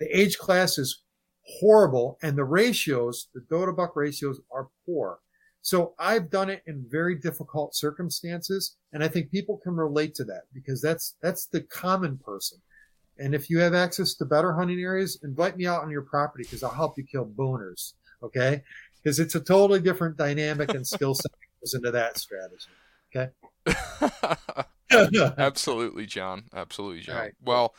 The age class is horrible and the ratios, the doe to buck ratios are poor. So I've done it in very difficult circumstances. And I think people can relate to that because that's, that's the common person. And if you have access to better hunting areas, invite me out on your property because I'll help you kill booners. Okay. Because it's a totally different dynamic and skill set goes into that strategy. Okay. Absolutely, John. Absolutely, John. Right. Well,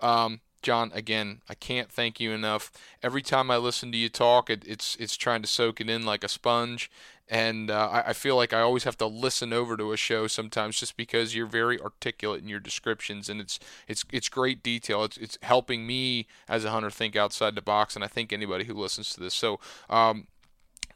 um, John, again, I can't thank you enough. Every time I listen to you talk, it, it's it's trying to soak it in like a sponge, and uh, I, I, feel like I always have to listen over to a show sometimes just because you're very articulate in your descriptions, and it's it's it's great detail. It's it's helping me as a hunter think outside the box, and I think anybody who listens to this. So, um,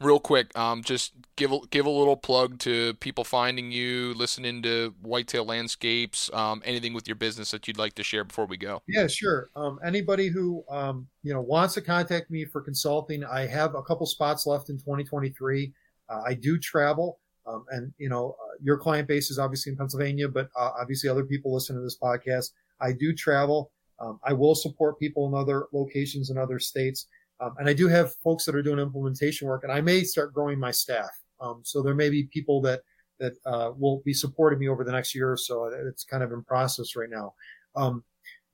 real quick, um, just give a, give a little plug to people finding you, listening to Whitetail Landscapes, um, anything with your business that you'd like to share before we go. Yeah, sure. Um, anybody who um, you know wants to contact me for consulting, I have a couple spots left in 2023. Uh, I do travel, um, and you know uh, your client base is obviously in Pennsylvania, but uh, obviously other people listen to this podcast. I do travel. Um, I will support people in other locations in other states. Um, and I do have folks that are doing implementation work, and I may start growing my staff. Um, so there may be people that that uh, will be supporting me over the next year or so. It's kind of in process right now. Um,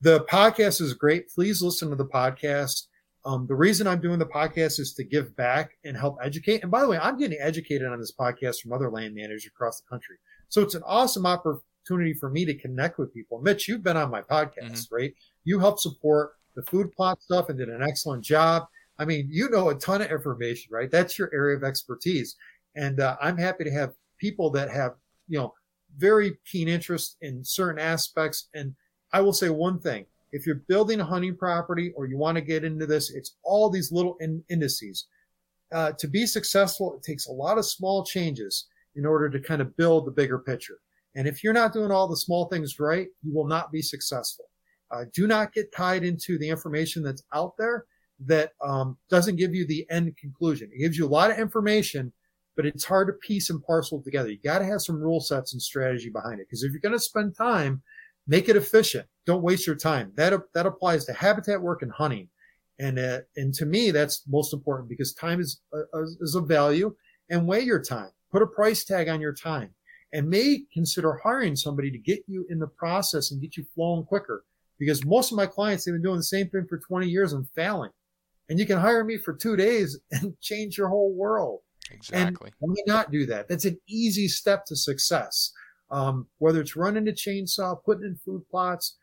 the podcast is great. Please listen to the podcast. Um, the reason I'm doing the podcast is to give back and help educate. And by the way, I'm getting educated on this podcast from other land managers across the country. So it's an awesome opportunity for me to connect with people. Mitch, you've been on my podcast, mm-hmm. right? You help support the food plot stuff and did an excellent job. I mean, you know a ton of information, right? That's your area of expertise. And uh, I'm happy to have people that have, you know, very keen interest in certain aspects. And I will say one thing if you're building a hunting property or you want to get into this, it's all these little in- indices. Uh, to be successful, it takes a lot of small changes in order to kind of build the bigger picture. And if you're not doing all the small things right, you will not be successful. Uh, do not get tied into the information that's out there that um, doesn't give you the end conclusion. It gives you a lot of information, but it's hard to piece and parcel together. You got to have some rule sets and strategy behind it. Because if you're going to spend time make it efficient. Don't waste your time. That, that applies to habitat work and hunting. And, uh, and to me, that's most important because time is, uh, is a value and weigh your time. Put a price tag on your time and may consider hiring somebody to get you in the process and get you flowing quicker. Because most of my clients have been doing the same thing for 20 years and failing. And you can hire me for two days and change your whole world. Exactly. And why not do that? That's an easy step to success um, whether it's running a chainsaw, putting in food plots,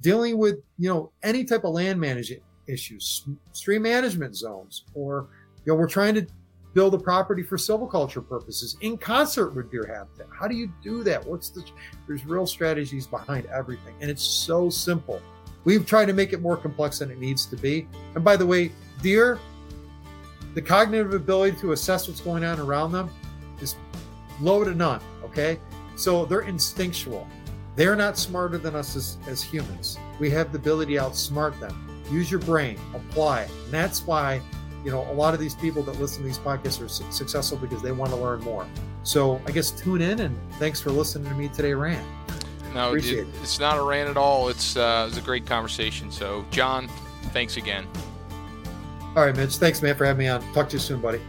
dealing with you know any type of land management issues, stream management zones, or you know we're trying to build a property for silviculture purposes in concert with deer habitat. How do you do that? What's the there's real strategies behind everything, and it's so simple. We've tried to make it more complex than it needs to be. And by the way, deer, the cognitive ability to assess what's going on around them is low to none. Okay, so they're instinctual. They're not smarter than us as, as humans. We have the ability to outsmart them. Use your brain, apply. And that's why, you know, a lot of these people that listen to these podcasts are su- successful because they want to learn more. So I guess tune in and thanks for listening to me today rant. No, it, it's not a rant at all. It's, uh, it's a great conversation. So, John, thanks again. All right, Mitch. Thanks, man, for having me on. Talk to you soon, buddy.